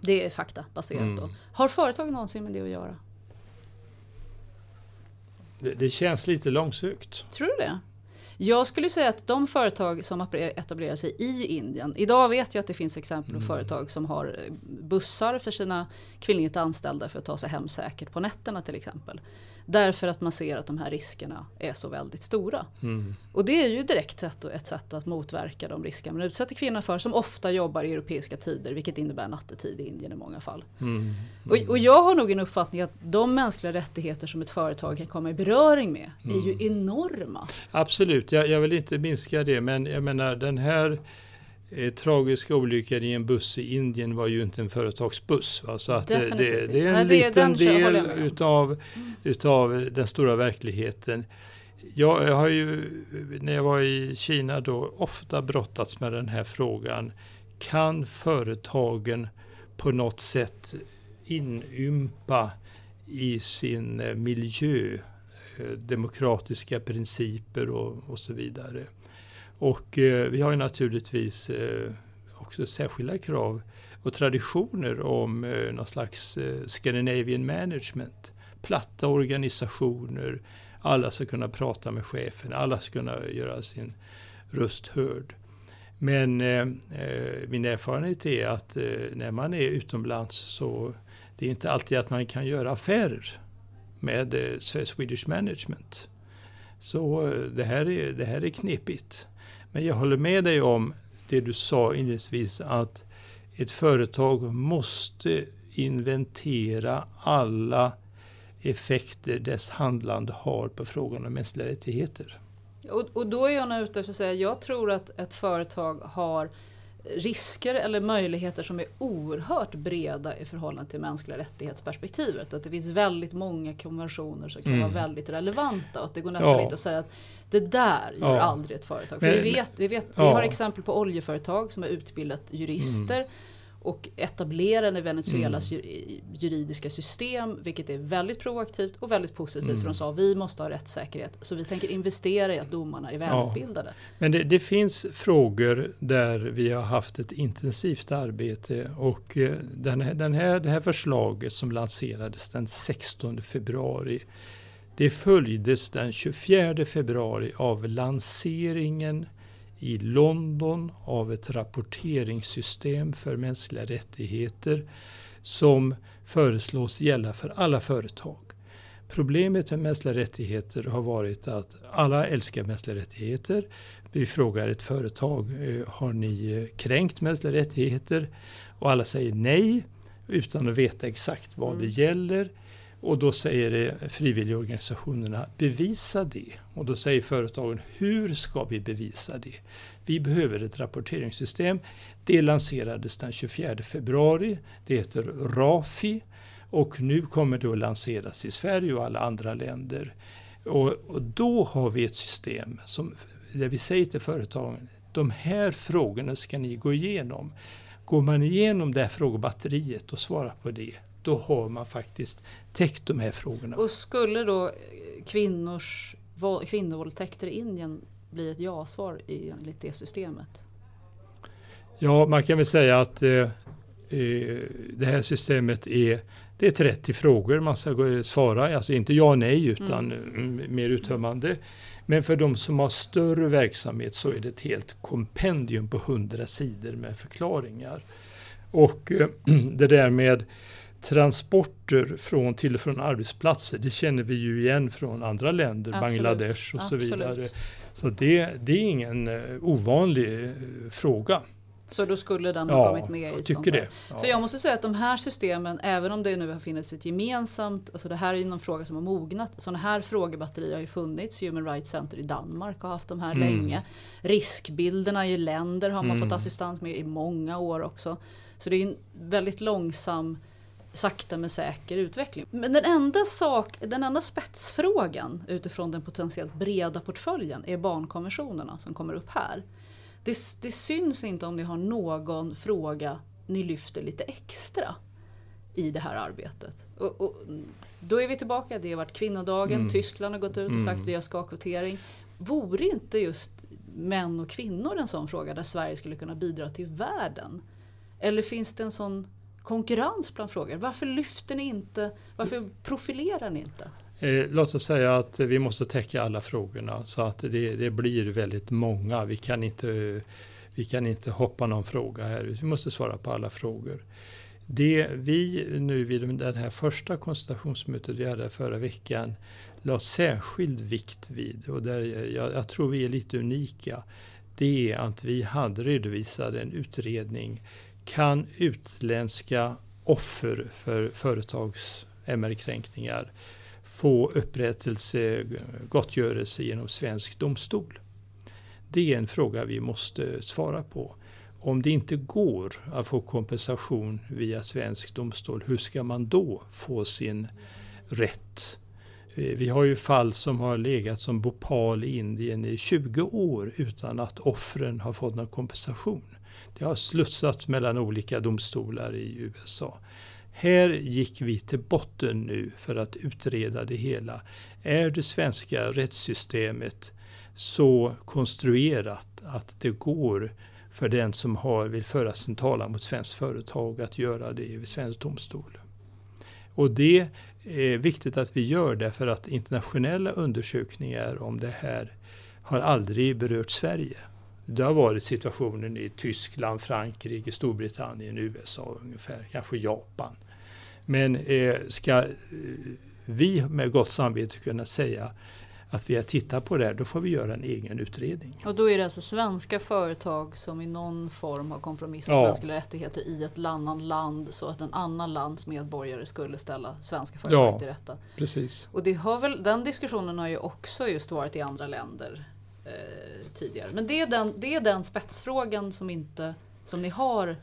Det är fakta baserat Mm. då. Har företag någonsin med det att göra? Det, det känns lite långsökt. Tror du det? Jag skulle säga att de företag som etablerar sig i Indien. Idag vet jag att det finns exempel på företag som har eh, bussar för sina kvinnligt anställda för att ta sig hem säkert på nätterna till exempel. Därför att man ser att de här riskerna är så väldigt stora. Mm. Och det är ju direkt sätt, ett sätt att motverka de risker man utsätter kvinnor för som ofta jobbar i europeiska tider vilket innebär nattetid i Indien i många fall. Mm. Och, och jag har nog en uppfattning att de mänskliga rättigheter som ett företag kan komma i beröring med är ju enorma. Absolut, jag, jag vill inte minska det men jag menar den här tragiska olyckan i en buss i Indien var ju inte en företagsbuss. Va? Så att det, det, är en. Nej, det liten del utav, utav den stora verkligheten. Jag, jag har ju när jag var i Kina då ofta brottats med den här frågan. Kan företagen på något sätt inympa i sin eh, miljö eh, demokratiska principer och, och så vidare. Och eh, vi har ju naturligtvis eh, också särskilda krav och traditioner om eh, någon slags eh, Scandinavian management. Platta organisationer, alla ska kunna prata med chefen, alla ska kunna göra sin röst hörd. Men eh, eh min erfarenhet är att eh, när man är utomlands så det är inte alltid att man kan göra affärer med eh, Swedish Management. Så eh, det här, är, det här är knepigt. Men jag håller med dig om det du sa inledningsvis att ett företag måste inventera alla effekter dess handlande har på frågan om mänskliga rättigheter. Och, och då är jag ute efter att säga, jag tror att ett företag har risker eller möjligheter som är oerhört breda i förhållande till mänskliga rättighetsperspektivet. Att det finns väldigt många konventioner som kan Mm. vara väldigt relevanta och att det går nästan Ja. inte att säga att det där gör Ja. aldrig ett företag. För Men- vi vet, vi, vet, vi Ja. har exempel på oljeföretag som har utbildat jurister och etablerade Venezuelas Mm. ju- juridiska system, vilket är väldigt proaktivt och väldigt positivt. Mm. För de sa vi måste ha rättssäkerhet. Så vi tänker investera i att domarna är välutbildade. Men det, det finns frågor där vi har haft ett intensivt arbete och eh, den här, den här, det här förslaget som lanserades den 16 februari det följdes den 24 februari av lanseringen i London av ett rapporteringssystem för mänskliga rättigheter som föreslås gälla för alla företag. Problemet med mänskliga rättigheter har varit att alla älskar mänskliga rättigheter. Vi frågar ett företag, eh, har ni eh, kränkt mänskliga rättigheter? Och alla säger nej utan att veta exakt vad det gäller. Och då säger det frivilligorganisationerna, bevisa det. Och då säger företagen, hur ska vi bevisa det? Vi behöver ett rapporteringssystem. Det lanserades den 24 februari. Det heter RAFI och nu kommer det att lanseras i Sverige och alla andra länder. Och, och då har vi ett system som, där vi säger till företagen, de här frågorna ska ni gå igenom. Går man igenom det här frågebatteriet och svarar på det, då har man faktiskt täckt de här frågorna. Och skulle då eh, kvinnors våld- kvinnovåldtäkter i Indien bli ett ja-svar i- enligt det systemet? Ja, man kan väl säga att eh, eh, det här systemet är det är 30 frågor man ska svara, alltså inte ja och nej utan mm. mer uttömmande. Men för de som har större verksamhet så är det ett helt kompendium på 100 sidor med förklaringar. Och eh, [clears throat] det där med transporter från till och från arbetsplatser, det känner vi ju igen från andra länder, Absolut. Bangladesh och så Absolut. vidare. Så det, det är ingen eh, ovanlig eh, fråga. Så då skulle den ha Ja, kommit med i jag tycker det. Ja. För jag måste säga att de här systemen, även om det nu har funnits ett gemensamt, alltså det här är ju någon fråga som har mognat. Sådana här frågebatterier har ju funnits. Human Rights Center i Danmark har haft de här Mm. länge. Riskbilderna i länder har man Mm. fått assistans med i många år också. Så det är en väldigt långsam sakta men säker utveckling. Men den enda, sak, den enda spetsfrågan utifrån den potentiellt breda portföljen är barnkonventionerna som kommer upp här. Det, det syns inte om ni har någon fråga ni lyfter lite extra i det här arbetet. Och, och, då är vi tillbaka, det har varit kvinnodagen, Mm. Tyskland har gått ut och sagt Mm. vi har ska-kvotering. Vore inte just män och kvinnor en sån fråga där Sverige skulle kunna bidra till världen? Eller finns det en sån konkurrens bland frågor? Varför lyfter ni inte, varför profilerar ni inte? Eh, låt oss säga att vi måste täcka alla frågorna så att det, det blir väldigt många. Vi kan, inte, vi kan inte hoppa någon fråga här. Vi måste svara på alla frågor. Det vi nu vid det här första konsultationsmötet vi hade förra veckan la särskild vikt vid och där jag, jag tror vi är lite unika. Det är att vi hade redovisat en utredning. Kan utländska offer för företags MR-kränkningar få upprättelse, gottgörelse genom svensk domstol? Det är en fråga vi måste svara på. Om det inte går att få kompensation via svensk domstol, hur ska man då få sin rätt? Eh, vi har ju fall som har legat som Bhopal i Indien i 20 år utan att offren har fått någon kompensation. Det har slussats mellan olika domstolar i USA. Här gick vi till botten nu för att utreda det hela. Är det svenska rättssystemet så konstruerat att det går för den som har, vill föra sin talan mot svenskt företag att göra det i svensk domstol? Och det är viktigt att vi gör det för att internationella undersökningar om det här har aldrig berört Sverige. Det har varit situationen i Tyskland, Frankrike, Storbritannien, USA ungefär, kanske Japan. Men eh, ska eh, vi med gott samvete kunna säga att vi har tittat på det här, då får vi göra en egen utredning. Och då är det alltså svenska företag som i någon form har kompromissat Ja. mänskliga rättigheter i ett annan land så att en annan lands medborgare skulle ställa svenska företag Ja. till rätta. Precis. Och det har väl, den diskussionen har ju också just varit i andra länder eh, tidigare. Men det är, den, det är den spetsfrågan som, inte, som ni har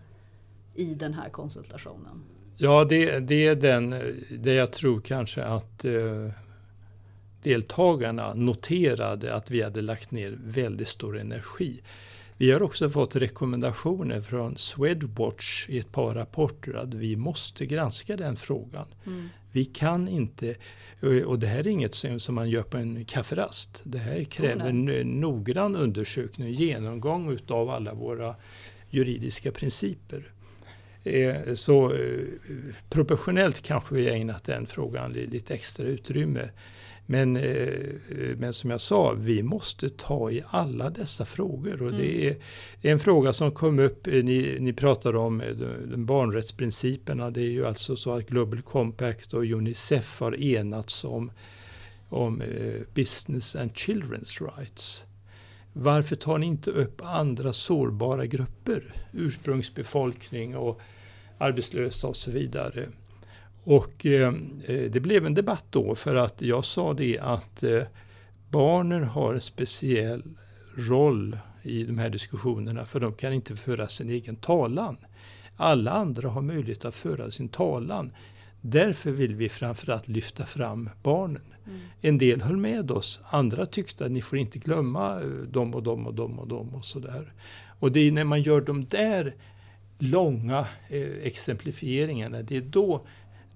i den här konsultationen. Ja, det, det är den, det jag tror kanske att eh, deltagarna noterade att vi hade lagt ner väldigt stor energi. Vi har också fått rekommendationer från Swedwatch i ett par rapporter att vi måste granska den frågan. Mm. Vi kan inte, och det här är inget som man gör på en kafferast. Det här kräver en noggrann undersökning och genomgång utav alla våra juridiska principer. Eh, Så eh, proportionellt kanske vi har ägnat den frågan li- lite extra utrymme. Men, eh, men som jag sa, vi måste ta i alla dessa frågor. Och det är en fråga som kom upp, eh, ni, ni pratar om eh, de- barnrättsprinciperna. Det är ju alltså så att Global Compact och Unicef har enats om, om eh, business and children's rights. Varför tar ni inte upp andra sårbara grupper? Ursprungsbefolkning och arbetslösa och så vidare. Och eh, det blev en debatt då för att jag sa det att eh, barnen har en speciell roll i de här diskussionerna för de kan inte föra sin egen talan. Alla andra har möjlighet att föra sin talan. Därför vill vi framförallt lyfta fram barnen. En del höll med oss, andra tyckte att ni får inte glömma eh, dem och dem och dem och dem och sådär. Och det är när man gör de där långa eh, exemplifieringarna, det är då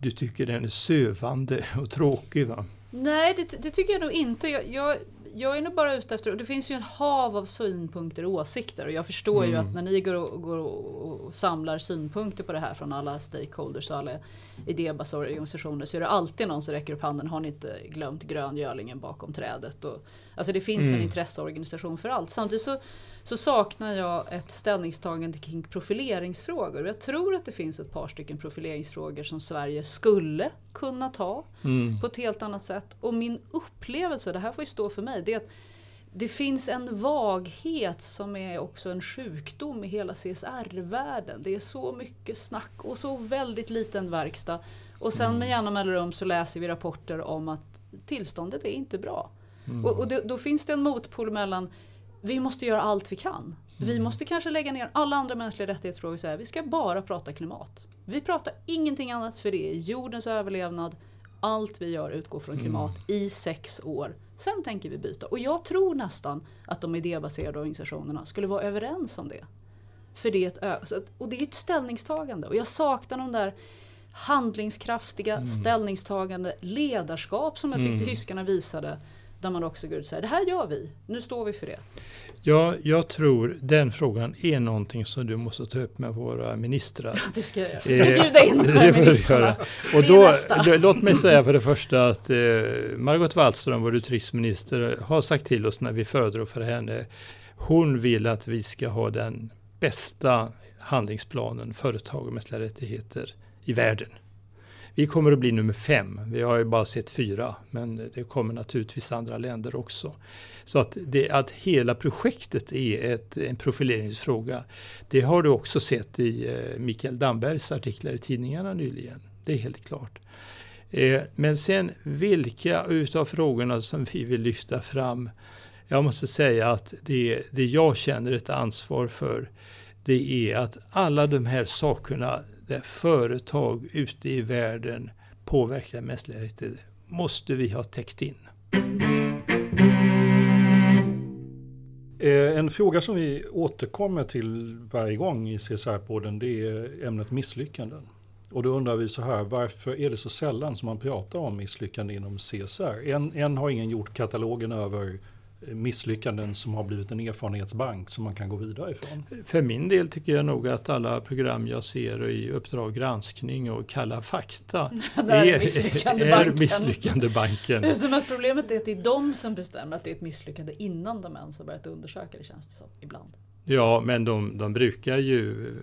du tycker den är sövande och tråkig. Va? Nej, det, det tycker jag nog inte. Jag, jag, jag är nog bara ute efter, och det finns ju en hav av synpunkter och åsikter och jag förstår ju Mm. att när ni går och, går och, och samlar synpunkter på det här från alla stakeholders och alla idébaserade organisationer så är det alltid någon som räcker upp handen. Har ni inte glömt gröngölingen bakom trädet? Och, alltså det finns en Mm. intresseorganisation för allt. Samtidigt så, så saknar jag ett ställningstagande kring profileringsfrågor. Jag tror att det finns ett par stycken profileringsfrågor som Sverige skulle kunna ta Mm. på ett helt annat sätt. Och min upplevelse, det här får ju stå för mig, det är att det finns en vaghet som är också en sjukdom i hela CSR-världen. Det är så mycket snack och så väldigt liten verkstad. Och sen med jämna mellanrum så läser vi rapporter om att tillståndet är inte bra. Mm. Och, och det, då finns det en motpol mellan vi måste göra allt vi kan. Vi mm. måste kanske lägga ner alla andra mänskliga rättighetsfrågor och säga vi ska bara prata klimat. Vi pratar ingenting annat för det är jordens överlevnad. Allt vi gör utgår från mm. klimat mm. i sex år. Sen tänker vi byta. Och jag tror nästan att de idébaserade organisationerna skulle vara överens om det. För det är ett, och det är ett ställningstagande. Och jag saknar de där handlingskraftiga mm. ställningstagande ledarskap som jag tyckte mm. tyskarna visade. Där man också går ut och säger det här gör vi, nu står vi för det. Ja, jag tror den frågan är någonting som du måste ta upp med våra ministrar. Ja, [laughs] det ska jag göra. Jag ska bjuda in de här [laughs] ministrarna. Och då, låt mig säga för det [laughs] första att eh, Margot Wallström, vår utrikesminister, har sagt till oss när vi föredrog för henne, hon vill att vi ska ha den bästa handlingsplanen företag och mänskliga rättigheter i världen. Vi kommer att bli nummer fem. Vi har ju bara sett fyra, men det kommer naturligtvis andra länder också. Så att, det, att hela projektet är ett, en profileringsfråga, det har du också sett i eh, Mikael Dambergs artiklar i tidningarna nyligen. Det är helt klart. Eh, men sen vilka utav frågorna som vi vill lyfta fram, jag måste säga att det, det jag känner ett ansvar för, det är att alla de här sakerna där företag ute i världen påverkar mänskliga rättigheter måste vi ha täckt in. Eh, en fråga som vi återkommer till varje gång i CSR-podden det är ämnet misslyckanden. Och då undrar vi så här, varför är det så sällan som man pratar om misslyckanden inom CSR? En, än har ingen gjort katalogen över misslyckanden som har blivit en erfarenhetsbank som man kan gå vidare ifrån? För min del tycker jag nog att alla program jag ser i Uppdrag granskning och Kalla fakta [laughs] är, misslyckandebanken. är misslyckandebanken. Just [laughs] det, att problemet är att det är de som bestämmer att det är ett misslyckande innan de ens har börjat undersöka det känns det som ibland. Ja, men de, de brukar ju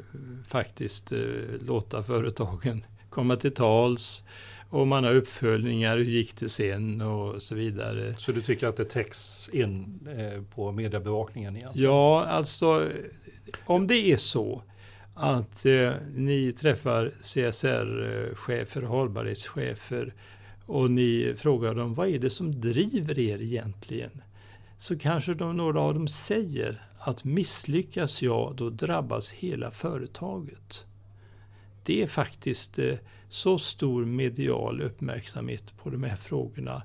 faktiskt eh, låta företagen komma till tals och man har uppföljningar, hur gick det sen och så vidare. Så du tycker att det täcks in eh, på mediebevakningen igen? Ja, alltså om det är så att eh, ni träffar CSR-chefer, hållbarhetschefer och ni frågar dem vad är det som driver er egentligen? Så kanske de, några av dem säger att misslyckas jag då drabbas hela företaget. Det är faktiskt eh, så stor medial uppmärksamhet på de här frågorna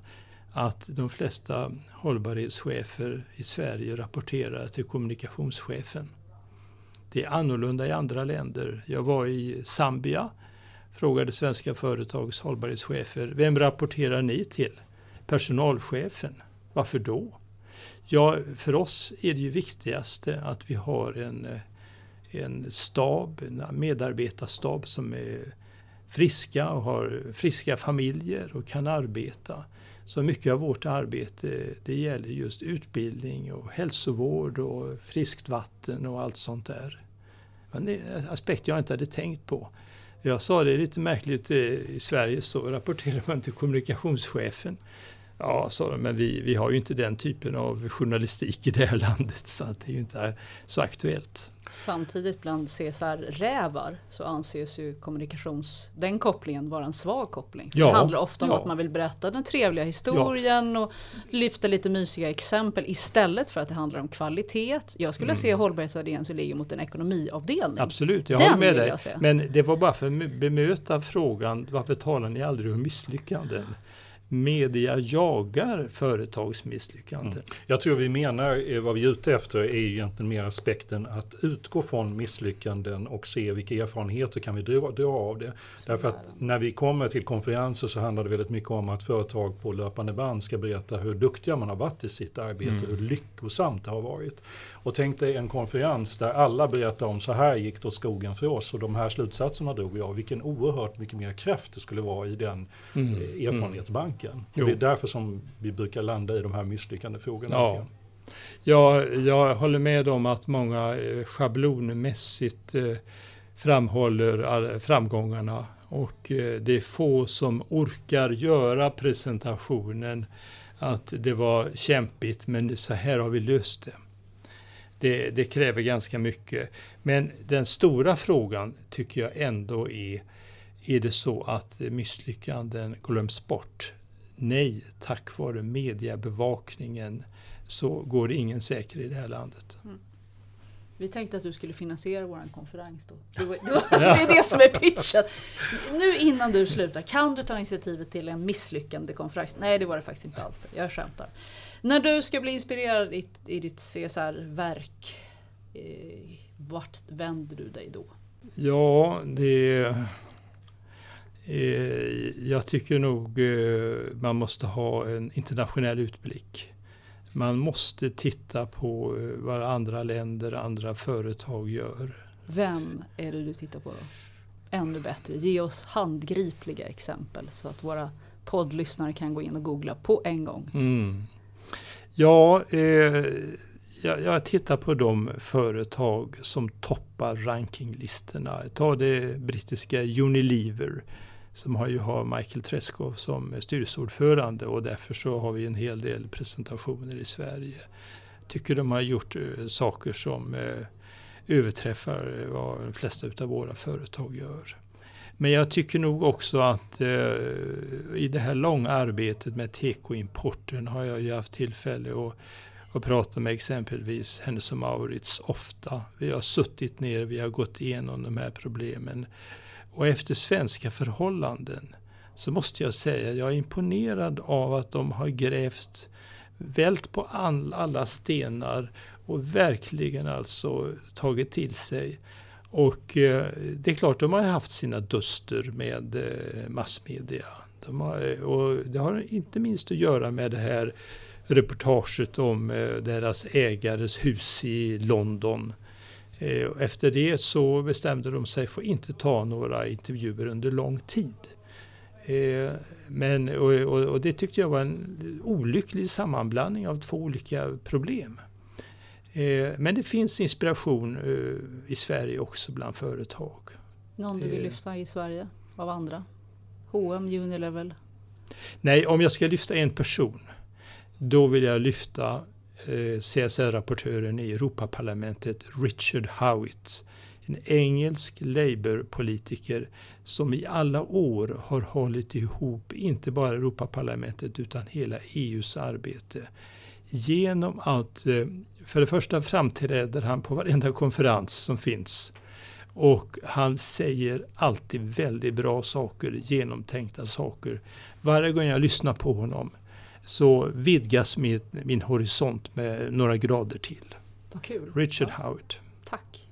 att de flesta hållbarhetschefer i Sverige rapporterar till kommunikationschefen. Det är annorlunda i andra länder. Jag var i Zambia, frågade svenska företags hållbarhetschefer, vem rapporterar ni till? Personalchefen. Varför då? Ja, för oss är det ju viktigaste att vi har en, eh, en stab, en medarbetarstab som är friska och har friska familjer och kan arbeta. Så mycket av vårt arbete det gäller just utbildning och hälsovård och friskt vatten och allt sånt där. Men det är en aspekt jag inte hade tänkt på. Jag sa det är lite märkligt, eh, i Sverige så rapporterar man till kommunikationschefen. Ja, sa de, men vi, vi har ju inte den typen av journalistik i det här landet så att det är ju inte så aktuellt. Samtidigt bland CSR-rävar så anses ju kommunikations, den kopplingen vara en svag koppling. Ja, det handlar ofta om ja. att man vill berätta den trevliga historien ja. och lyfta lite mysiga exempel istället för att det handlar om kvalitet. Jag skulle mm. se hållbarhetsvärderingen som ligger mot en ekonomiavdelning. Absolut, jag den håller med dig. Men det var bara för att bemöta frågan varför talar ni aldrig om misslyckanden? Media jagar företagsmisslyckanden. Mm. Jag tror vi menar, eh, vad vi är ute efter är egentligen mer aspekten att utgå från misslyckanden och se vilka erfarenheter kan vi dra, dra av det. Därför att när vi kommer till konferenser så handlar det väldigt mycket om att företag på löpande band ska berätta hur duktiga man har varit i sitt arbete, mm. hur lyckosamt det har varit. Och tänk dig en konferens där alla berättar om så här gick det åt skogen för oss och de här slutsatserna drog av. Vilken oerhört mycket mer kraft det skulle vara i den mm. Eh, erfarenhetsbanken. Och det är därför som vi brukar landa i de här misslyckande frågorna. Ja. Ja, jag håller med om att många eh, schablonmässigt eh, framhåller framgångarna och det är få som orkar göra presentationen att det var kämpigt men så här har vi löst det. Det, det kräver ganska mycket. Men den stora frågan tycker jag ändå är, är det så att misslyckanden glöms bort? Nej, tack vare mediebevakningen så går det ingen säker i det här landet. Mm. Vi tänkte att du skulle finansiera vår konferens då. Det, var, det, var, det, är det som är pitchen. Nu innan du slutar, kan du ta initiativet till en misslyckande konferens? Nej, det var det faktiskt inte alls. Det. Jag skämtar. När du ska bli inspirerad i, i ditt CSR-verk, eh, vart vänder du dig då? Ja, det... Eh, jag tycker nog eh, man måste ha en internationell utblick. Man måste titta på eh, vad andra länder, andra företag gör. Vem är det du tittar på då? Ännu bättre, ge oss handgripliga exempel så att våra poddlyssnare kan gå in och googla på en gång. Mm. Ja, eh, jag, jag, tittar på de företag som toppar rankinglistorna. Ta det brittiska Unilever som har ju har Michael Treschow som styrelseordförande och därför så har vi en hel del presentationer i Sverige. Tycker de har gjort eh, saker som eh, överträffar eh, vad de flesta av våra företag gör. Men jag tycker nog också att eh, i det här långa arbetet med tekoimporten har jag ju haft tillfälle att att prata med exempelvis Hennes och Maurits ofta. Vi har suttit ner, vi har gått igenom de här problemen. Och efter svenska förhållanden så måste jag säga jag är imponerad av att de har grävt, vält på all, alla stenar och verkligen alltså tagit till sig. Och eh, det är klart, de har haft sina duster med eh, massmedia. De har, eh, och det har inte minst att göra med det här reportaget om eh, deras ägares hus i London Eh, efter det så bestämde de sig för att inte ta några intervjuer under lång tid. Eh, men, och, och, det tyckte jag var en olycklig sammanblandning av två olika problem. Eh, men det finns inspiration i Sverige också bland företag. Någon du vill lyfta i Sverige av andra? H&M, Unilevel? Nej, om jag ska lyfta en person då vill jag lyfta Eh, Eh, CSR-rapportören i Europaparlamentet Richard Howitt. En engelsk Labour-politiker som i alla år har hållit ihop inte bara Europaparlamentet utan hela EUs arbete. Genom att, eh, för det första framträder han på varenda konferens som finns och han säger alltid väldigt bra saker, genomtänkta saker. Varje gång jag lyssnar på honom så vidgas min, min horisont med några grader till. Vad kul. Richard ja. Howard. Tack.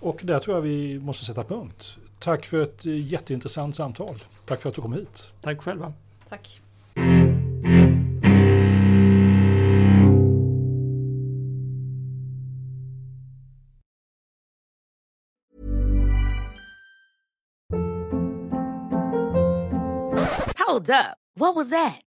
Och där tror jag vi måste sätta punkt. Tack för ett jätteintressant samtal. Tack för att du kom hit. Tack själva. Tack. Hold up. What was that?